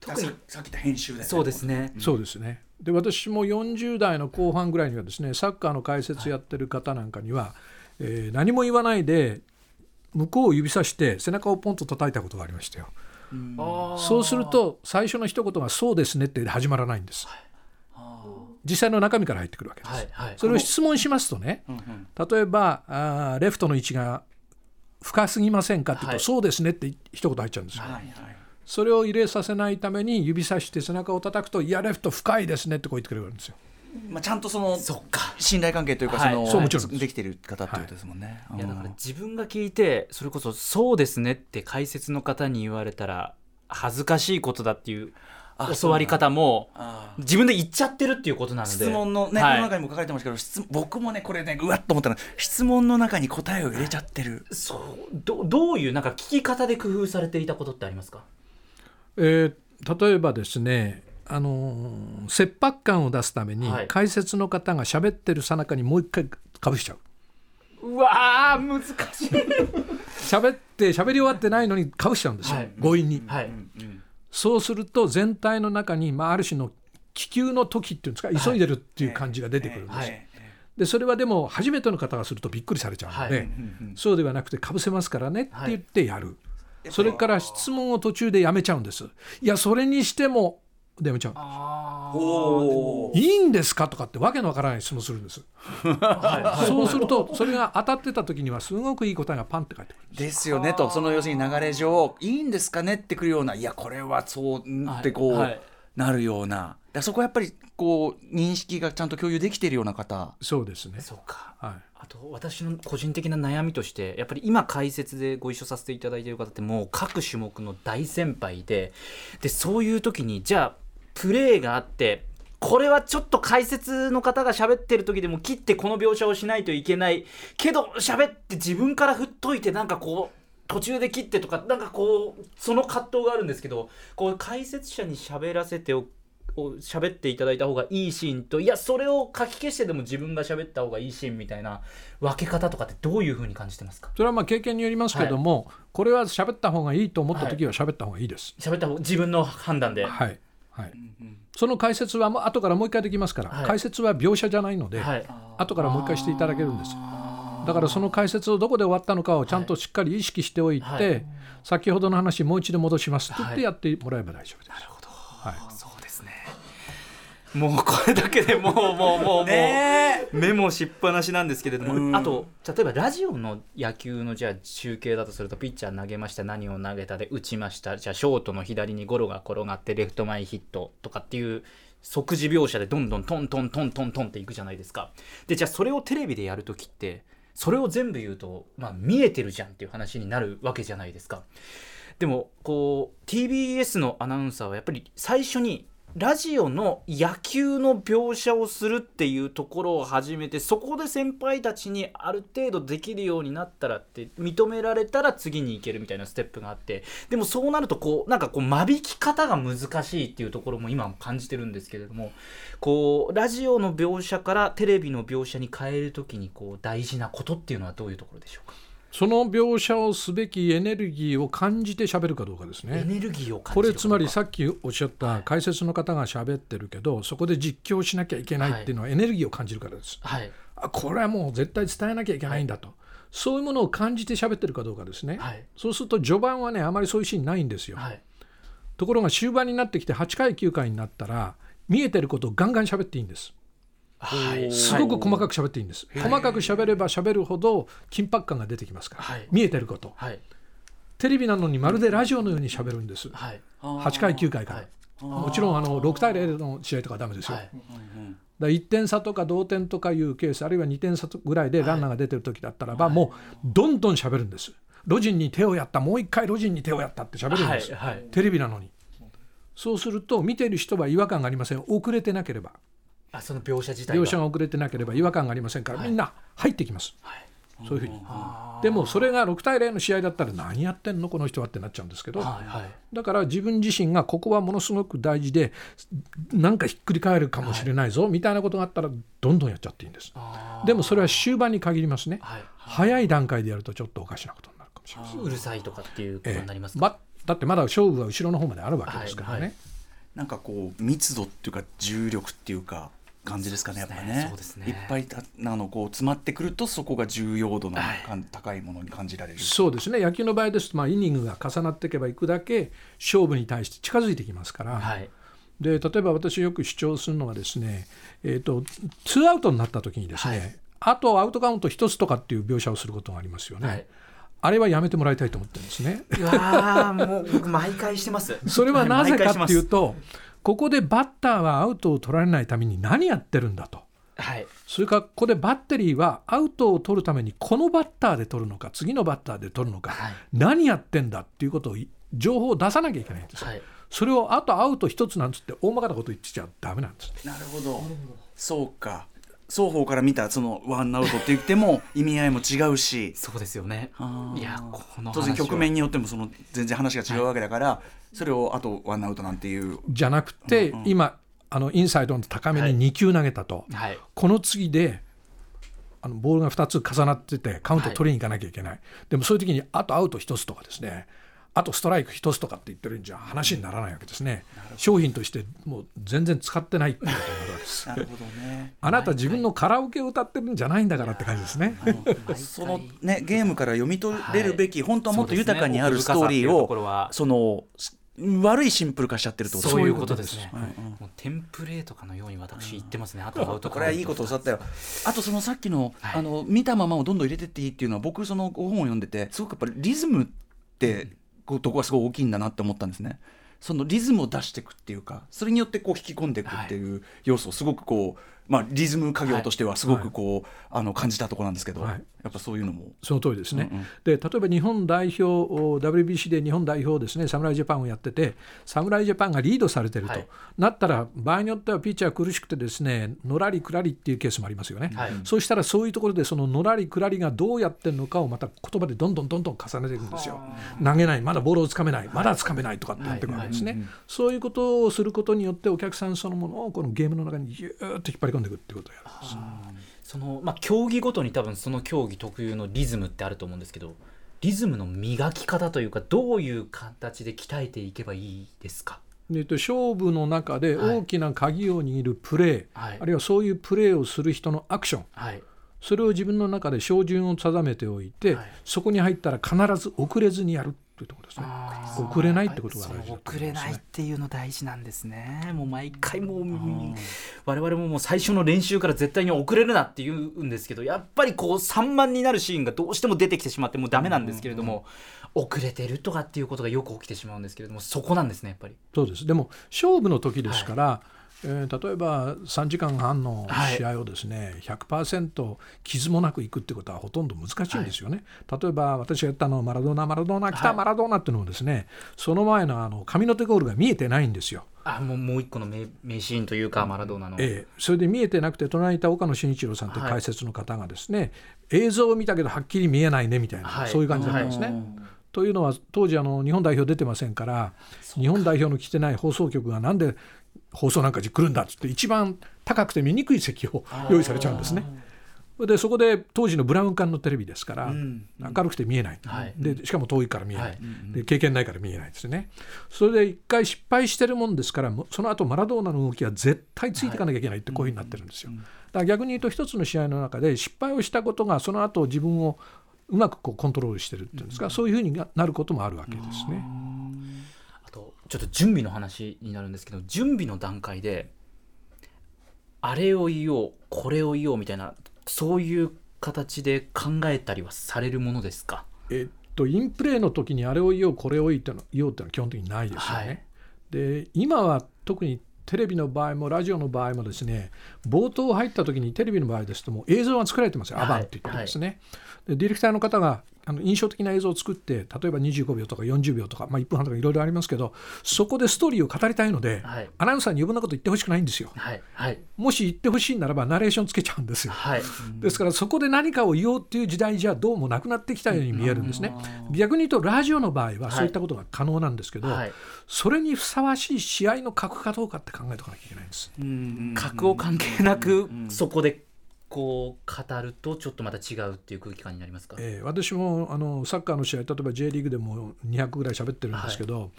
S3: 特に
S2: ささっき言った編集で、
S3: そうですね。
S4: そうですね。で私も40代の後半ぐらいにはですねサッカーの解説やってる方なんかには、えー何も言わないで向こうを指さして背中をポンと叩いたことがありましたよ。そうすると最初の一言が「そうですね」って始まらないんです。実際の中身から入ってくるわけです。
S3: はいはい
S4: それを質問しますとね、例えばあーレフトの位置が深すぎませんかって言うと、
S3: はい
S4: そうですねって一言入っちゃうんですよ。
S2: はいはい
S4: それを入れさせないために指さして背中を叩くと「いやレフト深いですね」ってこう言ってくれるんですよ。
S2: まあ、ちゃんとその
S3: そっか。
S2: 信頼関係というか、
S3: はい。
S2: その
S4: そうもちろん。で
S2: きてる方ってことですもんね。
S3: い。やだから
S2: うん
S3: 自分が聞いてそれこそ「そうですね」って解説の方に言われたら恥ずかしいことだっていう
S2: あ
S3: 教わり方も自分で言っちゃってるっていうことなので。
S2: 質問のね、
S3: はい。
S2: この中にも書かれてましたけど質僕もねこれねうわっと思ったの。は質問の中に答えを入れちゃってる、
S3: そう。どどういうなんか聞き方で工夫されていたことってありますか？
S4: えー例えばですねあのー切迫感を出すために、
S3: はい。
S4: 解説の方が喋ってるさなかにもう一回かぶしちゃう。
S3: うわー難しい。
S4: 喋って喋り終わってないのにかぶしちゃうんですよ、
S3: はい。
S4: 強引に、
S3: はい。
S4: そうすると全体の中に、まあ、ある種の気球の時っていうんですか急いでるっていう感じが出てくるんです、
S3: はい。
S4: でそれはでも初めての方がするとびっくりされちゃうので、
S3: はい。
S4: そうではなくてかぶせますからねって言ってやる、それから質問を途中でやめちゃうんです。いやそれにしてもでやめちゃう
S3: あ
S2: お
S4: いいんですか？とかってわけのわからない質問するんです、そうするとそれが当たってた時にはすごくいい答えがパンって返ってくる
S2: です。よねとその要するに流れ上いいんですかねってくるようないやこれはそううんってこう、
S3: はいはい
S2: なるような。だそこはやっぱりこう認識がちゃんと共有できているような方。
S4: そうですね。
S3: そうか。
S4: はい。
S3: あと私の個人的な悩みとしてやっぱり今解説でご一緒させていただいている方ってもう各種目の大先輩ででそういう時にじゃあプレーがあってこれはちょっと解説の方が喋ってる時でも切ってこの描写をしないといけない。けど喋って自分から振っといてなんかこう途中で切ってとかなんかこうその葛藤があるんですけどこう解説者に喋らせておを喋っていただいた方がいいシーンといやそれを書き消してでも自分が喋った方がいいシーンみたいな分け方とかってどういうふうに感じてますか？
S4: それはまあ経験によりますけども、これは喋った方がいいと思った時は喋った方がいいです。
S3: 喋った方自分の判断で、
S4: はいはい、その解説はもう後からもう一回できますから、
S3: はい。
S4: 解説は描写じゃないので、
S3: はい。
S4: 後からもう一回していただけるんですだからその解説をどこで終わったのかをちゃんとしっかり意識しておいて、
S3: はい。
S4: 先ほどの話もう一度戻しますって言っ
S3: はい。
S4: てやってもらえば大丈夫です、
S3: そうですねもうこれだけでもうもうもうもう
S2: ね。
S3: メモしっぱなしなんですけれども、あと例えばラジオの野球のじゃあ中継だとするとピッチャー投げました何を投げたで打ちましたじゃあショートの左にゴロが転がってレフト前ヒットとかっていう即時描写でどんどんトントントントントンっていくじゃないですか。でじゃあそれをテレビでやるときってそれを全部言うと、まあ、見えてるじゃんっていう話になるわけじゃないですか。でもこう TBS のアナウンサーはやっぱり最初にラジオの野球の描写をするっていうところを始めてそこで先輩たちにある程度できるようになったらって認められたら次に行けるみたいなステップがあってでもそうなるとこうなんかこう間引き方が難しいっていうところも今も感じてるんですけれどもこうラジオの描写からテレビの描写に変える時にこう大事なことっていうのはどういうところでしょうか？
S4: その描写をすべきエネルギーを感じて喋るかどうかですね。
S3: エネルギーを感
S4: こ
S3: じる
S4: れつまりさっきおっしゃった解説の方が喋ってるけど、そこで実況しなきゃいけないっていうのはエネルギーを感じるからです。
S3: はい
S4: あこれはもう絶対伝えなきゃいけないんだと、そういうものを感じて喋ってるかどうかですね。
S3: はい
S4: そうすると序盤はねあまりそういうシーンないんですよ。
S3: はい
S4: ところが終盤になってきて8回9回になったら見えてることをガンガン喋っていいんです。
S3: はい。
S4: すごく細かく喋っていいんです。細かく喋れば喋るほど緊迫感が出てきますから、
S3: はい。
S4: 見えてること。
S3: はい。
S4: テレビなのにまるでラジオのように喋るんです。
S3: はい。
S4: 8回9回から、
S3: はい。
S4: もちろんあの6対0の試合とかダメですよ、
S3: はい。
S4: だから1点差とか同点とかいうケースあるいは2点差ぐらいでランナーが出てる時だったらば、もうどんどん喋るんです。ロジンに手をやったもう一回ロジンに手をやったって喋るんです、
S3: はい。はい。
S4: テレビなのに。そうすると見てる人は違和感がありません。遅れてなければ
S3: あその描写自体が。
S4: 描写が遅れてなければ違和感がありませんから、みんな入ってきます、
S3: はい。
S4: そういうふうに。でもそれが6対0の試合だったら何やってんのこの人はってなっちゃうんですけど、
S3: はいはい。
S4: だから自分自身がここはものすごく大事でなんかひっくり返るかもしれないぞ、みたいなことがあったらどんどんやっちゃっていいんです。
S3: あ
S4: でもそれは終盤に限りますね、
S3: はい。
S4: 早い段階でやるとちょっとおかしなことになるかもしれません、
S3: うるさいとかっていうこと
S4: え
S3: になりますか、
S4: え。まだってまだ勝負は後ろの方まであるわけですからね、
S3: はいはい。
S2: なんかこう密度っていうか重力っていうか感じですかねやっぱね。
S3: そうですね。
S2: いっぱいたあのこう詰まってくるとそこが重要度の
S3: はい。
S2: 高いものに感じられる。
S4: そうですね。野球の場合ですと、まあ、イニングが重なっていけばいくだけ勝負に対して近づいてきますから、
S3: はい。
S4: で例えば私よく主張するのはですね、えー、とツーアウトになった時にですね、
S3: はい。
S4: あとアウトカウント1つとかっていう描写をすることがありますよね、
S3: はい。
S4: あれはやめてもらいたいと思ってるんですね。
S3: うわーもう僕毎回してます。
S4: それはなぜかっていう
S3: と
S4: とここでバッターはアウトを取られないために何やってるんだと。
S3: はい。
S4: それからここでバッテリーはアウトを取るためにこのバッターで取るのか次のバッターで取るのか、
S3: はい。
S4: 何やってんだっていうことをい情報を出さなきゃいけないんです、
S3: はい。
S4: それをあとアウト一つなんつって大まかなこと言ってちゃダメなんです
S2: なるほど。そうか双方から見たそのワンアウトって言っても意味合いも違うし。
S3: そうですよね。いやこの話
S2: 当然
S3: は
S2: 局面によってもその全然話が違うわけだから、それをあとワンアウトなんていう。
S4: じゃなくて、今あのインサイドの高めに2球投げたと、
S3: はい。
S4: この次であのボールが2つ重なっててカウント取りに行かなきゃいけない、でもそういう時にあとアウト1つとかですねあとストライク1つとかって言ってるんじゃ話にならないわけですね。商品としてもう全然使ってないっていうことになるわけです。
S2: なるほどね。
S4: あなた自分のカラオケを歌ってるんじゃないんだからって感じですね。
S2: そのねゲームから読み取れるべき、
S3: はい
S2: 本当はもっと豊かにあるストーリーをその悪いシンプル化しちゃってるってこと
S3: そういう
S4: こ
S3: こととです
S4: ね。
S3: ねもうテンプレートかのように私言ってますね。あとアウト
S2: これはいいことをおっしゃったよあとそのさっきの,、
S3: はい。
S2: あの見たままをどんどん入れてっていいっていうのは僕その本を読んでてすごくやっぱりリズムってとこがすごい大きいんだなって思ったんですね。そのリズムを出していくっていうかそれによってこう引き込んでいくっていう要素をすごくこう、まあ、リズム家業としてはすごくこう、あの感じたところなんですけど、
S4: はい
S2: やっぱそういうのも。
S4: その通りですね、
S2: うんうん。
S4: で例えば日本代表お WBC で日本代表ですね侍ジャパンをやってて侍ジャパンがリードされてると、
S3: はい。
S4: なったら場合によってはピッチャー苦しくてですねのらりくらりっていうケースもありますよね、
S3: はい。
S4: そうしたらそういうところでそののらりくらりがどうやってるのかをまた言葉でどんどんどんどん重ねていくんですよ。投げないまだボールをつかめないまだつかめないとかって言ってくるわけですね、そういうことをすることによってお客さんそのものをこのゲームの中にぎゅーっと引っ張り込んでいくっていうことをやるんです
S3: そのまあ競技ごとに多分その競技特有のリズムってあると思うんですけどリズムの磨き方というかどういう形で鍛えていけばいいですか？
S4: えっと勝負の中で
S3: はい。
S4: 大きな鍵を握るプレー、
S3: はい。
S4: あるいはそういうプレーをする人のアクション。
S3: はい。
S4: それを自分の中で照準を定めておいて、
S3: はい。
S4: そこに入ったら必ず遅れずにやるというところですね。遅れないってことが大事ね。
S3: 遅れないっていうの大事なんですね。もう毎回もう我々ももう最初の練習から絶対に遅れるなって言うんですけどやっぱりこう散漫になるシーンがどうしても出てきてしまってもうダメなんですけれども遅れてるとかっていうことがよく起きてしまうんですけれどもそこなんですねやっぱり。
S4: そうです。でも勝負の時ですから、えー例えば3時間半の試合をですね、100%傷もなくいくってことはほとんど難しいんですよね。例えば私がやったのマラドーナマラドーナ来た、
S3: はい
S4: マラドーナっていうのもですねその前のあの神の手ゴールが見えてないんですよ。
S3: あもうもう一個の名名シーンというかマラドーナの、
S4: ええ、それで見えてなくて隣にいた岡野真一郎さんという
S3: はい。
S4: 解説の方がですね、映像を見たけどはっきり見えないねみたいな、
S3: はい。
S4: そういう感じだったんですね。というのは当時あの日本代表出てませんから日本代表の来てない放送局がなんで放送なんかに来るんだっつって一番高くて見にくい席を用意されちゃうんですね。でそこで当時のブラウン管のテレビですから、明るくて見えない、
S3: はい。
S4: でしかも遠いから見えない、
S3: はい。
S4: で経験ないから見えないですね。それで一回失敗してるもんですからその後マラドーナの動きは絶対ついていかなきゃいけないってこういうふうになってるんですよ、だから逆に言うと一つの試合の中で失敗をしたことがその後自分をうまくこうコントロールしてるっていうんですか、そういうふうになることもあるわけですね。
S3: あとちょっと準備の話になるんですけど準備の段階であれを言おうこれを言おうみたいなそういう形で考えたりはされるものですか？
S4: えっと、インプレーの時にあれを言おうこれを言おうっての言おうってのは基本的にないですよね。
S3: はい。
S4: で今は特にテレビの場合もラジオの場合もですね冒頭入った時にテレビの場合ですともう映像が作られてますよ、
S3: はい
S4: アバンって言ってですね。でディレクターの方があの印象的な映像を作って例えば25秒とか40秒とか、まあ、1分半とかいろいろありますけどそこでストーリーを語りたいので、
S3: はい。
S4: アナウンサーに余分なこと言ってほしくないんですよ。
S3: はい。はい。
S4: もし言ってほしいならばナレーションつけちゃうんですよ。
S3: はい。
S4: ですからそこで何かを言おうっていう時代じゃどうもなくなってきたように見えるんですね。逆に言うとラジオの場合はそういったことが可能なんですけど、
S3: はい。
S4: それにふさわしい試合の格かどうかって考えておかなきゃいけないんです。
S3: 格を関係なくそこでこう語るとちょっとまた違うっていう空気感になりますか、
S4: えー私もあのサッカーの試合例えば J リーグでも200ぐらい喋ってるんですけど、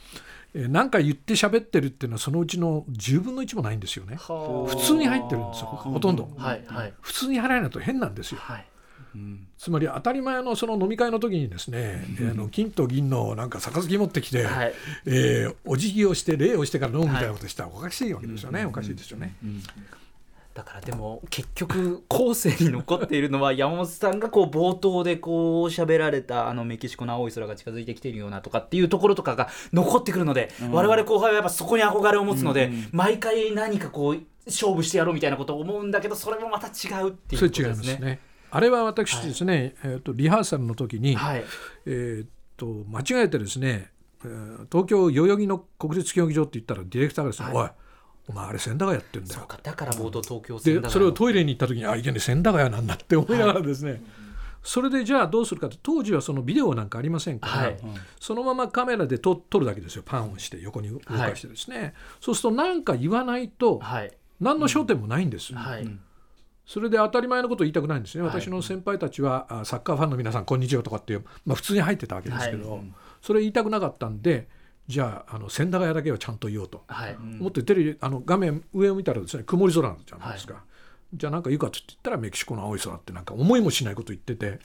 S4: えーなんか言って喋ってるっていうのはそのうちの10分の1もないんですよね。
S3: は
S4: 普通に入ってるんですよほとんど。
S3: あはいはい。
S4: 普通に払えないと変なんですよ。
S3: はい。
S4: つまり当たり前のその飲み会の時にですね、えーあの金と銀のなんか杯持ってきて、
S3: はい。
S4: えーお辞儀をして礼をしてから飲むみたいなことしたらおかしいわけですよね、おかしいですよね。
S3: だからでも結局後世に残っているのは山本さんがこう冒頭でこう喋られたあのメキシコの青い空が近づいてきているようなとかっていうところとかが残ってくるので、我々後輩はやっぱそこに憧れを持つので、毎回何かこう勝負してやろうみたいなことを思うんだけどそれもまた違うっていう
S4: それ違い
S3: ことですね。
S4: ね。あれは私ですね、えーとリハーサルの時に、
S3: はい。
S4: えーと間違えてですね、えー東京代々木の国立競技場って言ったらディレクターがですね、おいお前あれ千駄ヶ谷やってんだよ。
S3: そう。かだから冒頭東京戦
S4: でそれをトイレに行った時にあいけね千駄ヶ谷なんだって思いながらですね、それでじゃあどうするかって当時はそのビデオなんかありませんから、
S3: はい。
S4: そのままカメラで撮撮るだけですよパンをして横に動かしてですね、そうすると何か言わないと
S3: はい。
S4: 何の焦点もないんです、
S3: はい、
S4: それで当たり前のことを言いたくないんですね、
S3: はい。
S4: 私の先輩たちはあサッカーファンの皆さんこんにちはとかっていう、まあ、普通に入ってたわけですけど、
S3: はい。
S4: それ言いたくなかったんでじゃああの千駄ヶ谷だけはちゃんと言おうと。
S3: はい。
S4: 思ってテレビあの画面上を見たらですね曇り空じゃないですか、じゃあなんか言うかって言ったらメキシコの青い空ってなんか思いもしないこと言ってて。で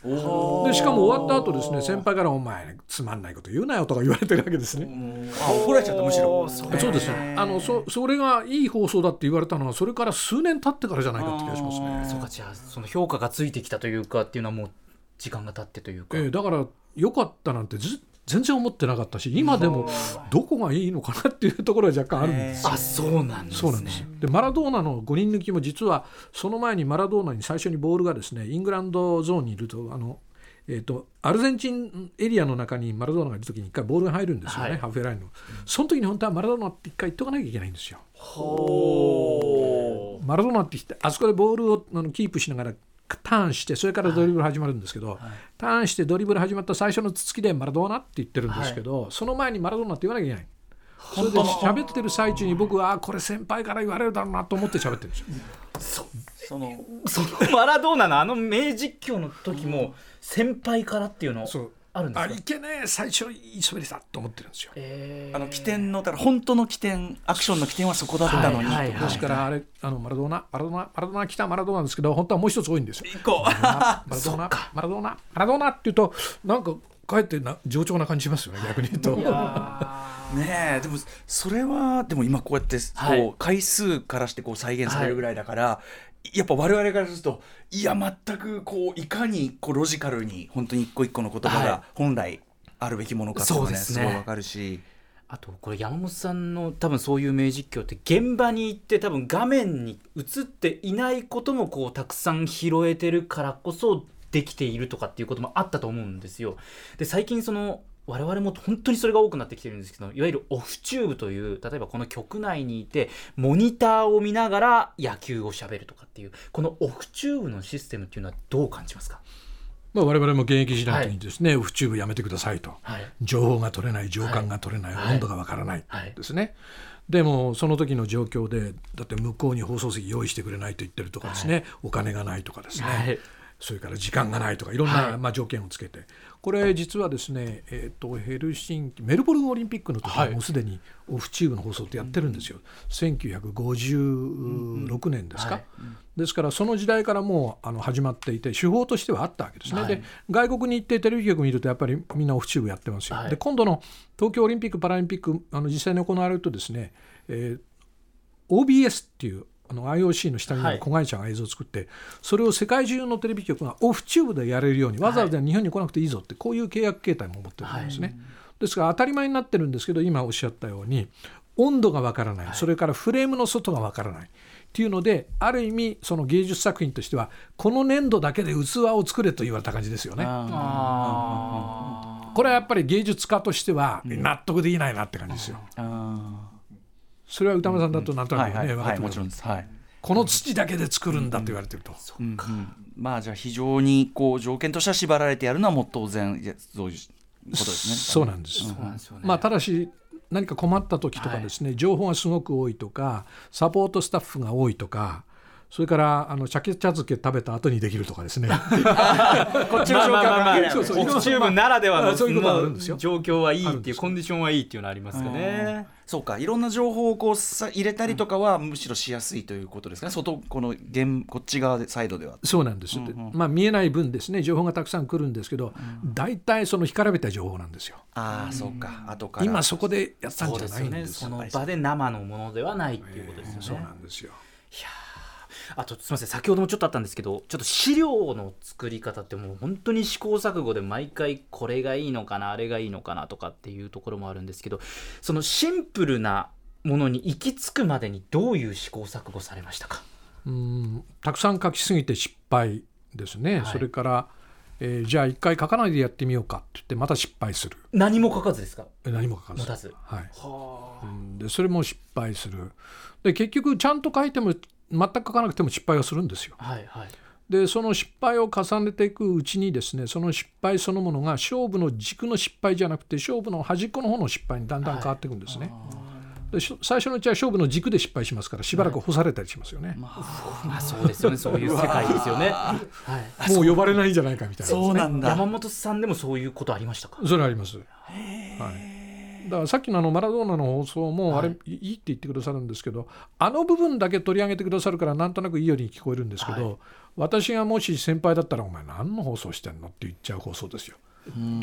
S4: しかも終わった後ですね先輩から「お前つまんないこと言うなよ」とか言われてるわけですね。
S2: あ怒られちゃったむしろ。
S3: そう
S4: そうですあのそそれがいい放送だって言われたのはそれから数年経ってからじゃないかって気がしますね。
S3: そうかじゃあその評価がついてきたというかっていうのはもう時間が経ってというか、
S4: えーだから良かったなんてず全然思ってなかったし今でもどこがいいのかなっていうところは若干あるんですよ。
S3: あそうなんですね。
S4: そうなんですでマラドーナの5人抜きも実はその前にマラドーナに最初にボールがですねイングランドゾーンにいるとあの、えー、とアルゼンチンエリアの中にマラドーナがいる時に一回ボールが入るんですよね、
S3: はい。
S4: ハーフウェイラインの。その時に本当はマラドーナって一回言っとかなきゃいけないんですよ。マラドーナって言ってあそこでボールをあのキープしながらターンしてそれからドリブル始まるんですけど、ターンしてドリブル始まった最初のつつきでマラドーナって言ってるんですけど、その前にマラドーナって言わなきゃいけない。それで喋ってる最中に僕はあこれ先輩から言われるだろうなと思って喋ってるんですよ。
S2: その
S3: そのマラドーナのあの名実況の時も先輩からっていうの。
S4: そう
S3: あるんですか？
S4: あいけねえ最初いい滑りだと思ってるんですよ。
S3: えー。
S2: あの起点のだから本当の起点アクションの起点はそこだったのに、
S3: はいはい
S4: ですからあれあのマラドーナマラドーナマラドーナ来たマラドーナですけど本当はもう一つ多いんですよ。
S2: 行こう。
S4: マラドーナマラドーナマラドーナって言うとなんかかえってな冗長な感じしますよね逆に言うと。
S2: ねえでもそれはでも今こうやって
S3: はい。
S2: こう回数からしてこう再現されるぐらいだから、やっぱ我々からするといや全くこういかにこうロジカルに本当に一個一個の言葉
S3: はい
S2: が本来あるべきものかっていうのがね
S3: そうですね
S2: すごいわかるし。
S3: あとこれ山本さんの多分そういう名実況って現場に行って多分画面に映っていないこともこうたくさん拾えてるからこそできているとかっていうこともあったと思うんですよ。で最近その我々も本当にそれが多くなってきてるんですけどいわゆるオフチューブという例えばこの局内にいてモニターを見ながら野球をしゃべるとかっていうこのオフチューブのシステムっていうのはどう感じますか？
S4: まあ、我々も現役時代にですね、オフチューブやめてくださいと、
S3: はい。
S4: 情報が取れない情感が取れない、
S3: はい。
S4: 温度がわからない
S3: はい。
S4: ですね、でもその時の状況でだって向こうに放送席用意してくれないと言ってるとかですね、お金がないとかですね、
S3: はい
S4: それから時間がないとかいろんな、
S3: はい。
S4: まあ、条件をつけて。これ実はですね、えー、とヘルシンキメルボルンオリンピックの時はもうすでにオフチューブの放送ってやってるんですよ、1956年ですか、
S3: はい。
S4: ですからその時代からもうあの始まっていて手法としてはあったわけですね、
S3: はい。
S4: で外国に行ってテレビ局見るとやっぱりみんなオフチューブやってますよ、
S3: はい。
S4: で今度の東京オリンピック・パラリンピックあの実際に行われるとですね、えー OBS っていうあの IOC の下にあ
S3: はい。
S4: る子会社が映像を作って、それを世界中のテレビ局がオフチューブでやれるようにわざわざ日本に来なくていいぞってこういう契約形態も持ってるんですね、ですから当たり前になってるんですけど今おっしゃったように温度がわからない、それからフレームの外がわからないっていうのである意味その芸術作品としてはこの粘土だけで器を作れと言われた感じですよね。
S3: あ
S4: これはやっぱり芸術家としては納得できないなって感じですよ。
S2: あ
S4: それは歌間さんだとなんと
S2: ー
S4: なくね、
S2: はいはい。はい
S4: 分かって
S2: もちろんです。はい。
S4: この土だけで作るんだと言われてると。
S2: うんうん。まあじゃあ非常にこう条件としては縛られてやるのはもう当然いやそういうことですね。
S4: そうなんです。
S3: そうなんですよね。
S4: まあ、ただし何か困った時とかですね、情報がすごく多いとかサポートスタッフが多いとかそれからあの鮭茶漬け食べた後にできるとかですね。
S2: こっちの状況は関係ない
S4: そう。そう
S3: オフチューブならではの
S4: そういうことがあるんですよ。
S3: 状況はいいっていうコンディションはいいっていうのはありますかね。
S2: そうか。いろんな情報をこうさ入れたりとかはむしろしやすいということですかね。外この現こっち側でサイドでは。
S4: そうなんです、でまあ、見えない分ですね。情報がたくさん来るんですけど、大体その干からびた情報なんですよ。
S2: ああそうか。後から。
S4: 今そこでやったんじゃ
S3: ですよ。ね。
S4: ないんです
S3: その場で生のものではないっていうことですよね。
S4: そうなんですよ
S3: あとすみません先ほどもちょっとあったんですけどちょっと資料の作り方ってもう本当に試行錯誤で毎回これがいいのかなあれがいいのかなとかっていうところもあるんですけどそのシンプルなものに行き着くまでにどういう試行錯誤されましたか？
S4: うんたくさん書きすぎて失敗ですね、
S3: はい。
S4: それから、えーじゃあ一回書かないでやってみようかって言ってまた失敗する。
S3: 何も書かずですか？
S4: え何も書かず。はい、
S3: は
S4: うんでそれも失敗する。で結局ちゃんと書いても全く書かなくても失敗はするんですよ。
S3: あはいはい。
S4: でその失敗を重ねていくうちにですねその失敗そのものが勝負の軸の失敗じゃなくて勝負の端っこの方の失敗にだんだん変わっていくんですね、でし最初のうちは勝負の軸で失敗しますからしばらく干されたりしますよね、
S3: まあそうですよね。そういう世界ですよね。はい。
S4: もう呼ばれないんじゃないかみたいな。
S2: そうなんだ。
S3: 山本さんでもそういうことありましたか？
S4: それはあります。はい。だからさっきのあのマラドーナの放送もあれ、い、いって言ってくださるんですけどあの部分だけ取り上げてくださるからなんとなくいいように聞こえるんですけど、私がもし先輩だったら「お前何の放送してんの?」って言っちゃう放送ですよ。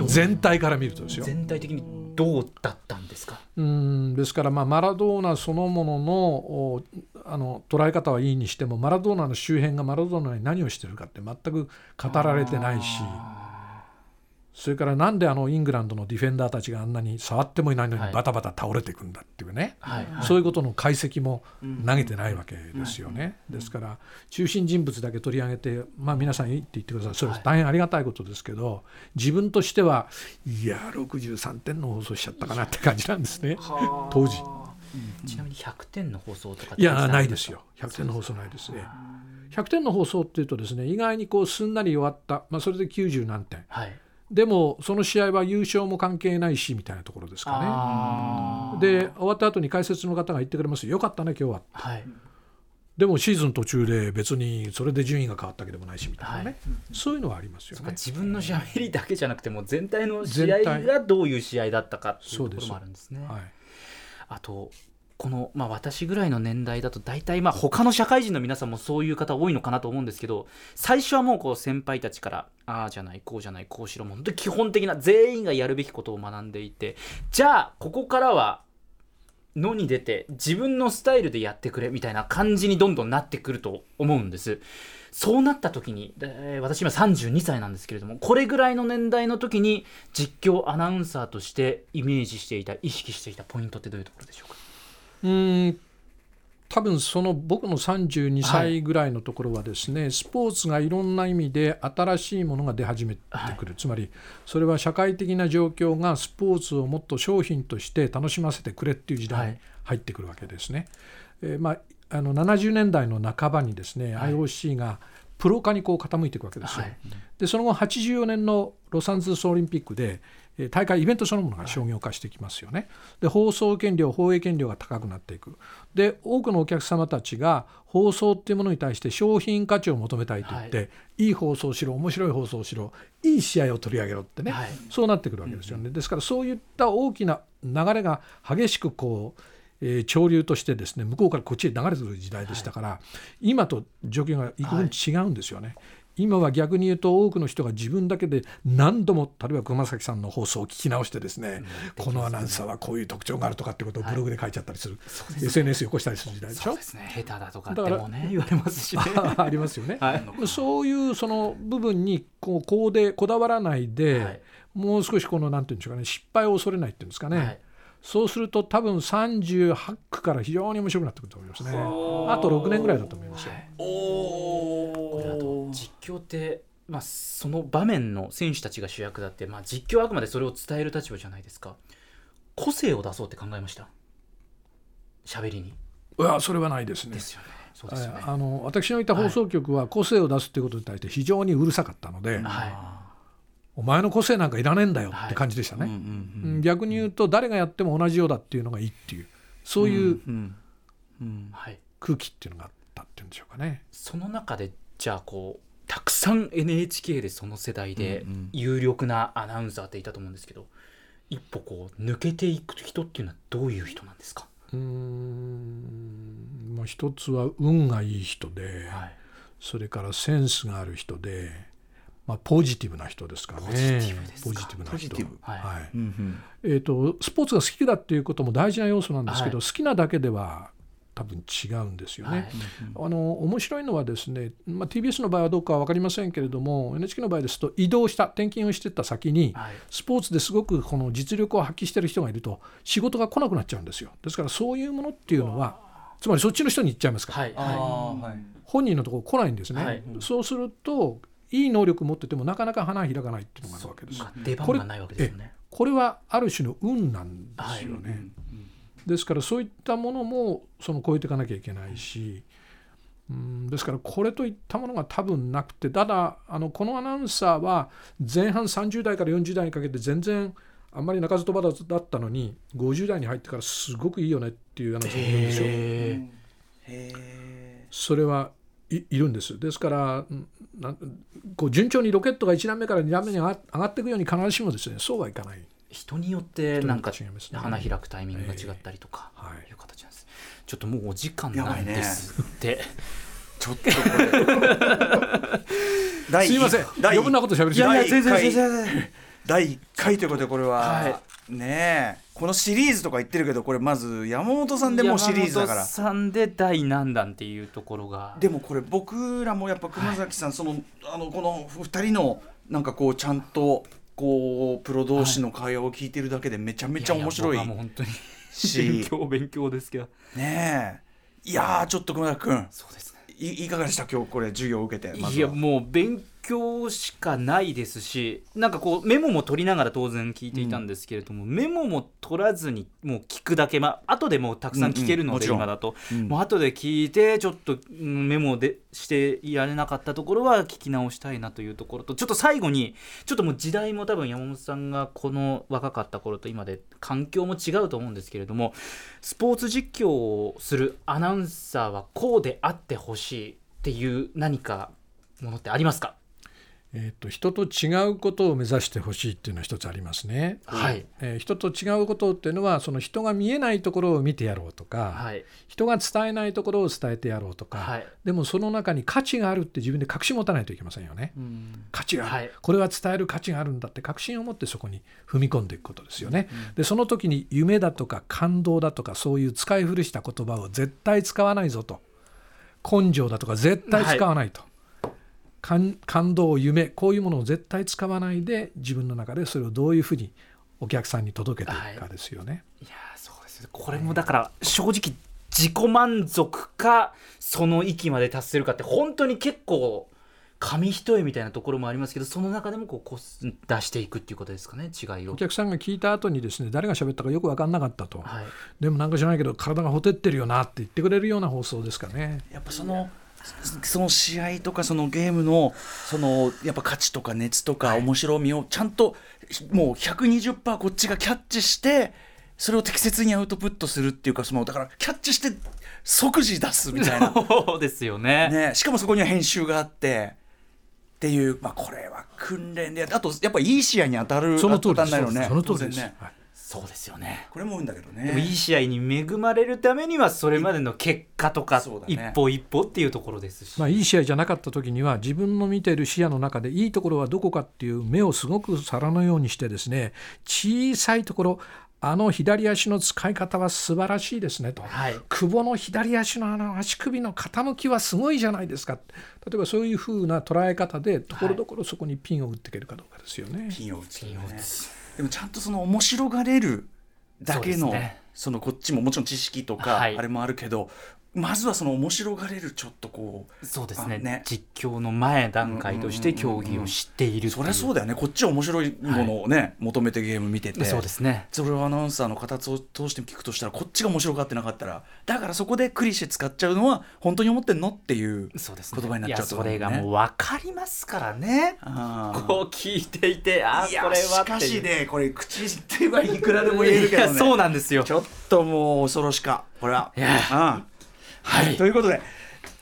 S4: 全体から見るとですよ。
S3: 全体的にどうだったんですか？
S4: うんですから、まあ、マラドーナそのもののおあの捉え方はいいにしてもマラドーナの周辺がマラドーナに何をしてるかって全く語られてないしそれからなんであのイングランドのディフェンダーたちがあんなに触ってもいないのに
S3: はい。
S4: バタバタ倒れていくんだっていうね、
S3: はい。
S4: そういうことの解析も投げてないわけですよね。ですから中心人物だけ取り上げて、まあ、皆さんいいって言ってください。それは大変ありがたいことですけど自分としてはいや63点の放送しちゃったかなって感じなんですね。当時。
S3: ちなみに100点の放送とか
S4: いやないですよ。100点の放送ないですね。100点の放送っていうとですね意外にこうすんなり終わった、まあ、それで90何点。
S3: はい
S4: でもその試合は優勝も関係ないしみたいなところですか
S3: あ
S4: ね。で終わった後に解説の方が言ってくれますよ。かったね今日は。
S3: はい。
S4: でもシーズン途中で別にそれで順位が変わったわけでもないしみたいなね、
S3: はい。
S4: そういうのはありますよね。
S3: 自分のしゃべりだけじゃなくても全体の試合がどういう試合だったかっていうところもあるんですね。
S4: はい
S3: あとこの、まあ、私ぐらいの年代だと大体まあ他の社会人の皆さんもそういう方多いのかなと思うんですけど最初はもうこう先輩たちからああじゃないこうじゃないこうしろもう本当基本的な全員がやるべきことを学んでいてじゃあここからは野に出て自分のスタイルでやってくれみたいな感じにどんどんなってくると思うんです。そうなった時にで私今32歳なんですけれどもこれぐらいの年代の時に実況アナウンサーとしてイメージしていた意識していたポイントってどういうところでしょうか？
S4: うーん多分その僕の32歳ぐらいのところはですね、スポーツがいろんな意味で新しいものが出始めてくる、つまりそれは社会的な状況がスポーツをもっと商品として楽しませてくれっていう時代に入ってくるわけですね。えーまあ、あの70年代の半ばにですね、IOC がプロ化にこう傾いていくわけですよ。
S3: はい。
S4: でその後84年のロサンゼルスオリンピックでえー大会イベントそのものが商業化してきますよね。で放送権料放映権料が高くなっていく。で多くのお客様たちが放送っていうものに対して商品価値を求めたいと言って、い、い放送をしろ面白い放送をしろいい試合を取り上げろってね、
S3: はい。
S4: そうなってくるわけですよね。ですからそういった大きな流れが激しくこうえー潮流としてですね向こうからこっちへ流れてくる時代でしたから、今と状況が幾分違うんですよね。今は逆に言うと多くの人が自分だけで何度も例えば熊崎さんの放送を聞き直してですね、このアナウンサーはこういう特徴があるとかってことをブログで書いちゃったりする、SNS を起こしたりする時代でしょ？
S3: そうですね。下手だとかってもね言われますしね。
S4: ありますよね、
S3: はい。
S4: そういうその部分にこうこうでこだわらないで、
S3: はい。
S4: もう少しこのなんていうんでしょうかね失敗を恐れないっていうんですかね、
S3: はい
S4: そうすると多分38区から非常に面白くなってくると思いますね。あと6年ぐらいだと思いますよ、
S3: これあと実況って、まあ、その場面の選手たちが主役だって、まあ、実況はあくまでそれを伝える立場じゃないですか。個性を出そうって考えました？喋りに。
S4: いやそれはないですね。
S3: ですよね。そうですよね。
S4: あの私のいた放送局は個性を出すということに対して非常にうるさかったので、
S3: は
S4: お前の個性なんかいらねえんだよって感じでしたね、
S2: うんうん
S4: うん。逆に言うと誰がやっても同じようだっていうのがいいっていうそういう空気っていうのがあったっていうんでしょうかね。
S3: その中でじゃあこうたくさん NHK でその世代で
S2: うんうん。
S3: 有力なアナウンサーっていたと思うんですけど一歩こう抜けていく人っていうのはどういう人なんですか、
S4: うーん。まあ、一つは運がいい人で、
S3: はい、
S4: それからセンスがある人で、まあ、ポジティブな人ですかね。
S3: ポジティブですか。
S4: ポジティブな人。
S3: はい。
S4: はい。
S2: うんうん。
S4: えー、とスポーツが好きだっていうことも大事な要素なんですけど、
S3: はい。
S4: 好きなだけでは多分違うんですよね。
S3: はい。
S4: あの面白いのはですね、まあ、TBS の場合はどうかは分かりませんけれども NHK の場合ですと移動した転勤をしていった先に、
S3: はい。
S4: スポーツですごくこの実力を発揮している人がいると仕事が来なくなっちゃうんですよ。ですからそういうものっていうのはつまりそっちの人に行っちゃいますから、
S3: はい。
S4: 本人のところ来ないんですね、
S3: はい。
S4: そうするといい能力持っててもなかなか花開かないっていうのがあるわけです。
S3: 出番がないわけですよね。
S4: これはある種の運なんですよね、ですからそういったものもその超えていかなきゃいけないし、うん、ですからこれといったものが多分なくてただあのこのアナウンサーは前半30代から40代にかけて全然あんまり鳴かず飛ばずだったのに50代に入ってからすごくいいよねっていうアナウンサーがいるんですよ。それはいいるんです。ですからこう順調にロケットが1段目から2段目に上がっていくように必ずしもですねそうはいかない。
S3: 人によってなんか
S4: ね。
S3: 花開くタイミングが違ったりとか
S4: ええ。はい。
S3: いう形なんです。ちょっともうお時間なんですって。
S2: ちょっとこれ。第
S4: すいません。
S2: 第
S4: 余分なこと喋りすぎ
S3: い。やいや
S2: 第一回
S3: 全然全然。
S2: 第1回ということでこれは、
S3: は
S2: ねえこのシリーズとか言ってるけどこれまず山本さんでもうシリーズだから。
S3: 山本さんで第何弾っていうところが。
S2: でもこれ僕らもやっぱ熊崎さん、そのあのこの2人のなんかこうちゃんとこうプロ同士の会話を聞いてるだけでめちゃめちゃ面白い
S3: やや僕はもう本当に
S2: し。
S3: 勉強勉強ですけど。
S2: ねえ。いやーちょっと熊崎君。
S3: そうですね。
S2: いいかがでした？今日これ授業を受けてま
S3: いやもう勉強しかないですしなんかこうメモも取りながら当然聞いていたんですけれども、メモも取らずにもう聞くだけまあ後でもうたくさん聞けるので、
S2: うんうん。
S3: 今だと、
S2: うん。
S3: もう後で聞いてちょっとうんメモでしていられなかったところは聞き直したいなというところとちょっと最後にちょっともう時代も多分山本さんがこの若かった頃と今で環境も違うと思うんですけれどもスポーツ実況をするアナウンサーはこうであってほしいっていう何かものってありますか？
S4: えー、と人と違うことを目指してほしいっていうのは一つありますね。
S3: はい。
S4: えー人と違うことっていうのはその人が見えないところを見てやろうとか、
S3: はい。
S4: 人が伝えないところを伝えてやろうとか、
S3: はい。
S4: でもその中に価値があるって自分で確信持たないといけませんよね。
S3: うん。
S4: 価値がある、
S3: はい。
S4: これは伝える価値があるんだって確信を持ってそこに踏み込んでいくことですよね。でその時に夢だとか感動だとかそういう使い古した言葉を絶対使わないぞと。根性だとか絶対使わないと、感感動夢こういうものを絶対使わないで自分の中でそれをどういうふうにお客さんに届けていくかですよね。
S3: いやーそうですねこれもだから正直自己満足かその域まで達せるかって本当に結構紙一重みたいなところもありますけどその中でもこうこす出していくっていうことですかね違いを
S4: お。客さんが聞いた後にですね誰が喋ったかよく分かんなかったと、
S3: はい
S4: でもなんか知らないけど体がほてってるよなって言ってくれるような放送ですかね。
S2: やっぱそのその試合とかそのゲームのそのやっぱ価値とか熱とか面白みをちゃんともう120%こっちがキャッチしてそれを適切にアウトプットするっていうかそのだからキャッチして即時出すみたいな、
S3: そうですよね。
S2: ね、しかもそこには編集があってっていう、まあ、これは訓練であとやっぱいい試合に当たる
S4: その通り
S2: 当たんないのね
S4: その通りです。
S2: ね。
S4: はい
S3: そうですよね。
S2: これも多いんだけどね。
S3: でもいい試合に恵まれるためにはそれまでの結果とか
S2: そうだね。
S3: 一歩一歩っていうところですし、
S4: まあ、いい試合じゃなかった時には自分の見ている視野の中でいいところはどこかっていう目をすごく皿のようにしてですね小さいところあの左足の使い方は素晴らしいですねと、
S3: はい。
S4: 久保の左足のあの足首の傾きはすごいじゃないですか。例えばそういうふうな捉え方でところどころそこにピンを打っていけるかどうかですよね。
S2: ピンを打つ、ね、でもちゃんとその面白がれるだけのそ,、
S3: ね。
S2: のこっちももちろん知識とかあ
S3: はい。
S2: れもあるけど、まずはその面白がれるちょっとこう
S3: そうですね。
S2: あね。
S3: 実況の前段階として競技を知っている
S2: そりゃそうだよね。こっちは面白いものをね、求めてゲーム見てて。
S3: そうですね。
S2: それをアナウンサーの形を通して聞くとしたらこっちが面白がってなかったらだからそこでクリシェ使っちゃうのは本当に思ってんのっていう
S3: そうですね。
S2: 言葉になっちゃう
S3: いやそれがもう分かりますからね。こう聞いていてあ
S2: いや
S3: これは
S2: しかしねこれ口ってはいくらでも言えるけ
S3: いや
S2: どね
S3: そうなんですよ。
S2: ちょっともう恐ろしかこれは。い
S3: や
S2: うんはい、ということで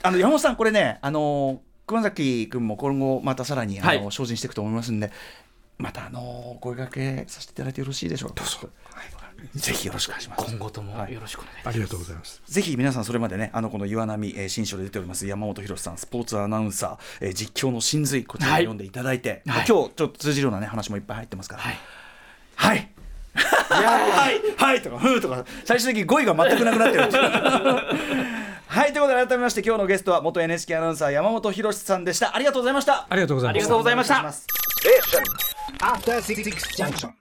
S2: あの山本さんこれねあの熊崎君も今後またさらにあの、
S3: はい。
S2: 精進していくと思いますんでまたあの声掛けさせていただいてよろしいでしょうか。どうぞ、はい、ぜひよろしくお願いします。
S3: 今後ともよろしくお願いします。
S4: ありがとうございます。
S2: ぜひ皆さんそれまでねあのこの岩波、えー新書で出ております山本博さんスポーツアナウンサー、えー実況の真髄こちらを
S3: はい。
S2: 読んでいただいて、
S3: はい。
S2: 今日ちょっと通じるようなね話もいっぱい入ってますから。
S3: はい。
S2: はい。はい、はい。とか、ふーとか、最終的に語彙が全くなくなってる。はい、ということで、改めまして、今日のゲストは元 NHK アナウンサー山本博さんでした。ありがとうございました。
S4: ありがとうございました
S3: ありがとうございました.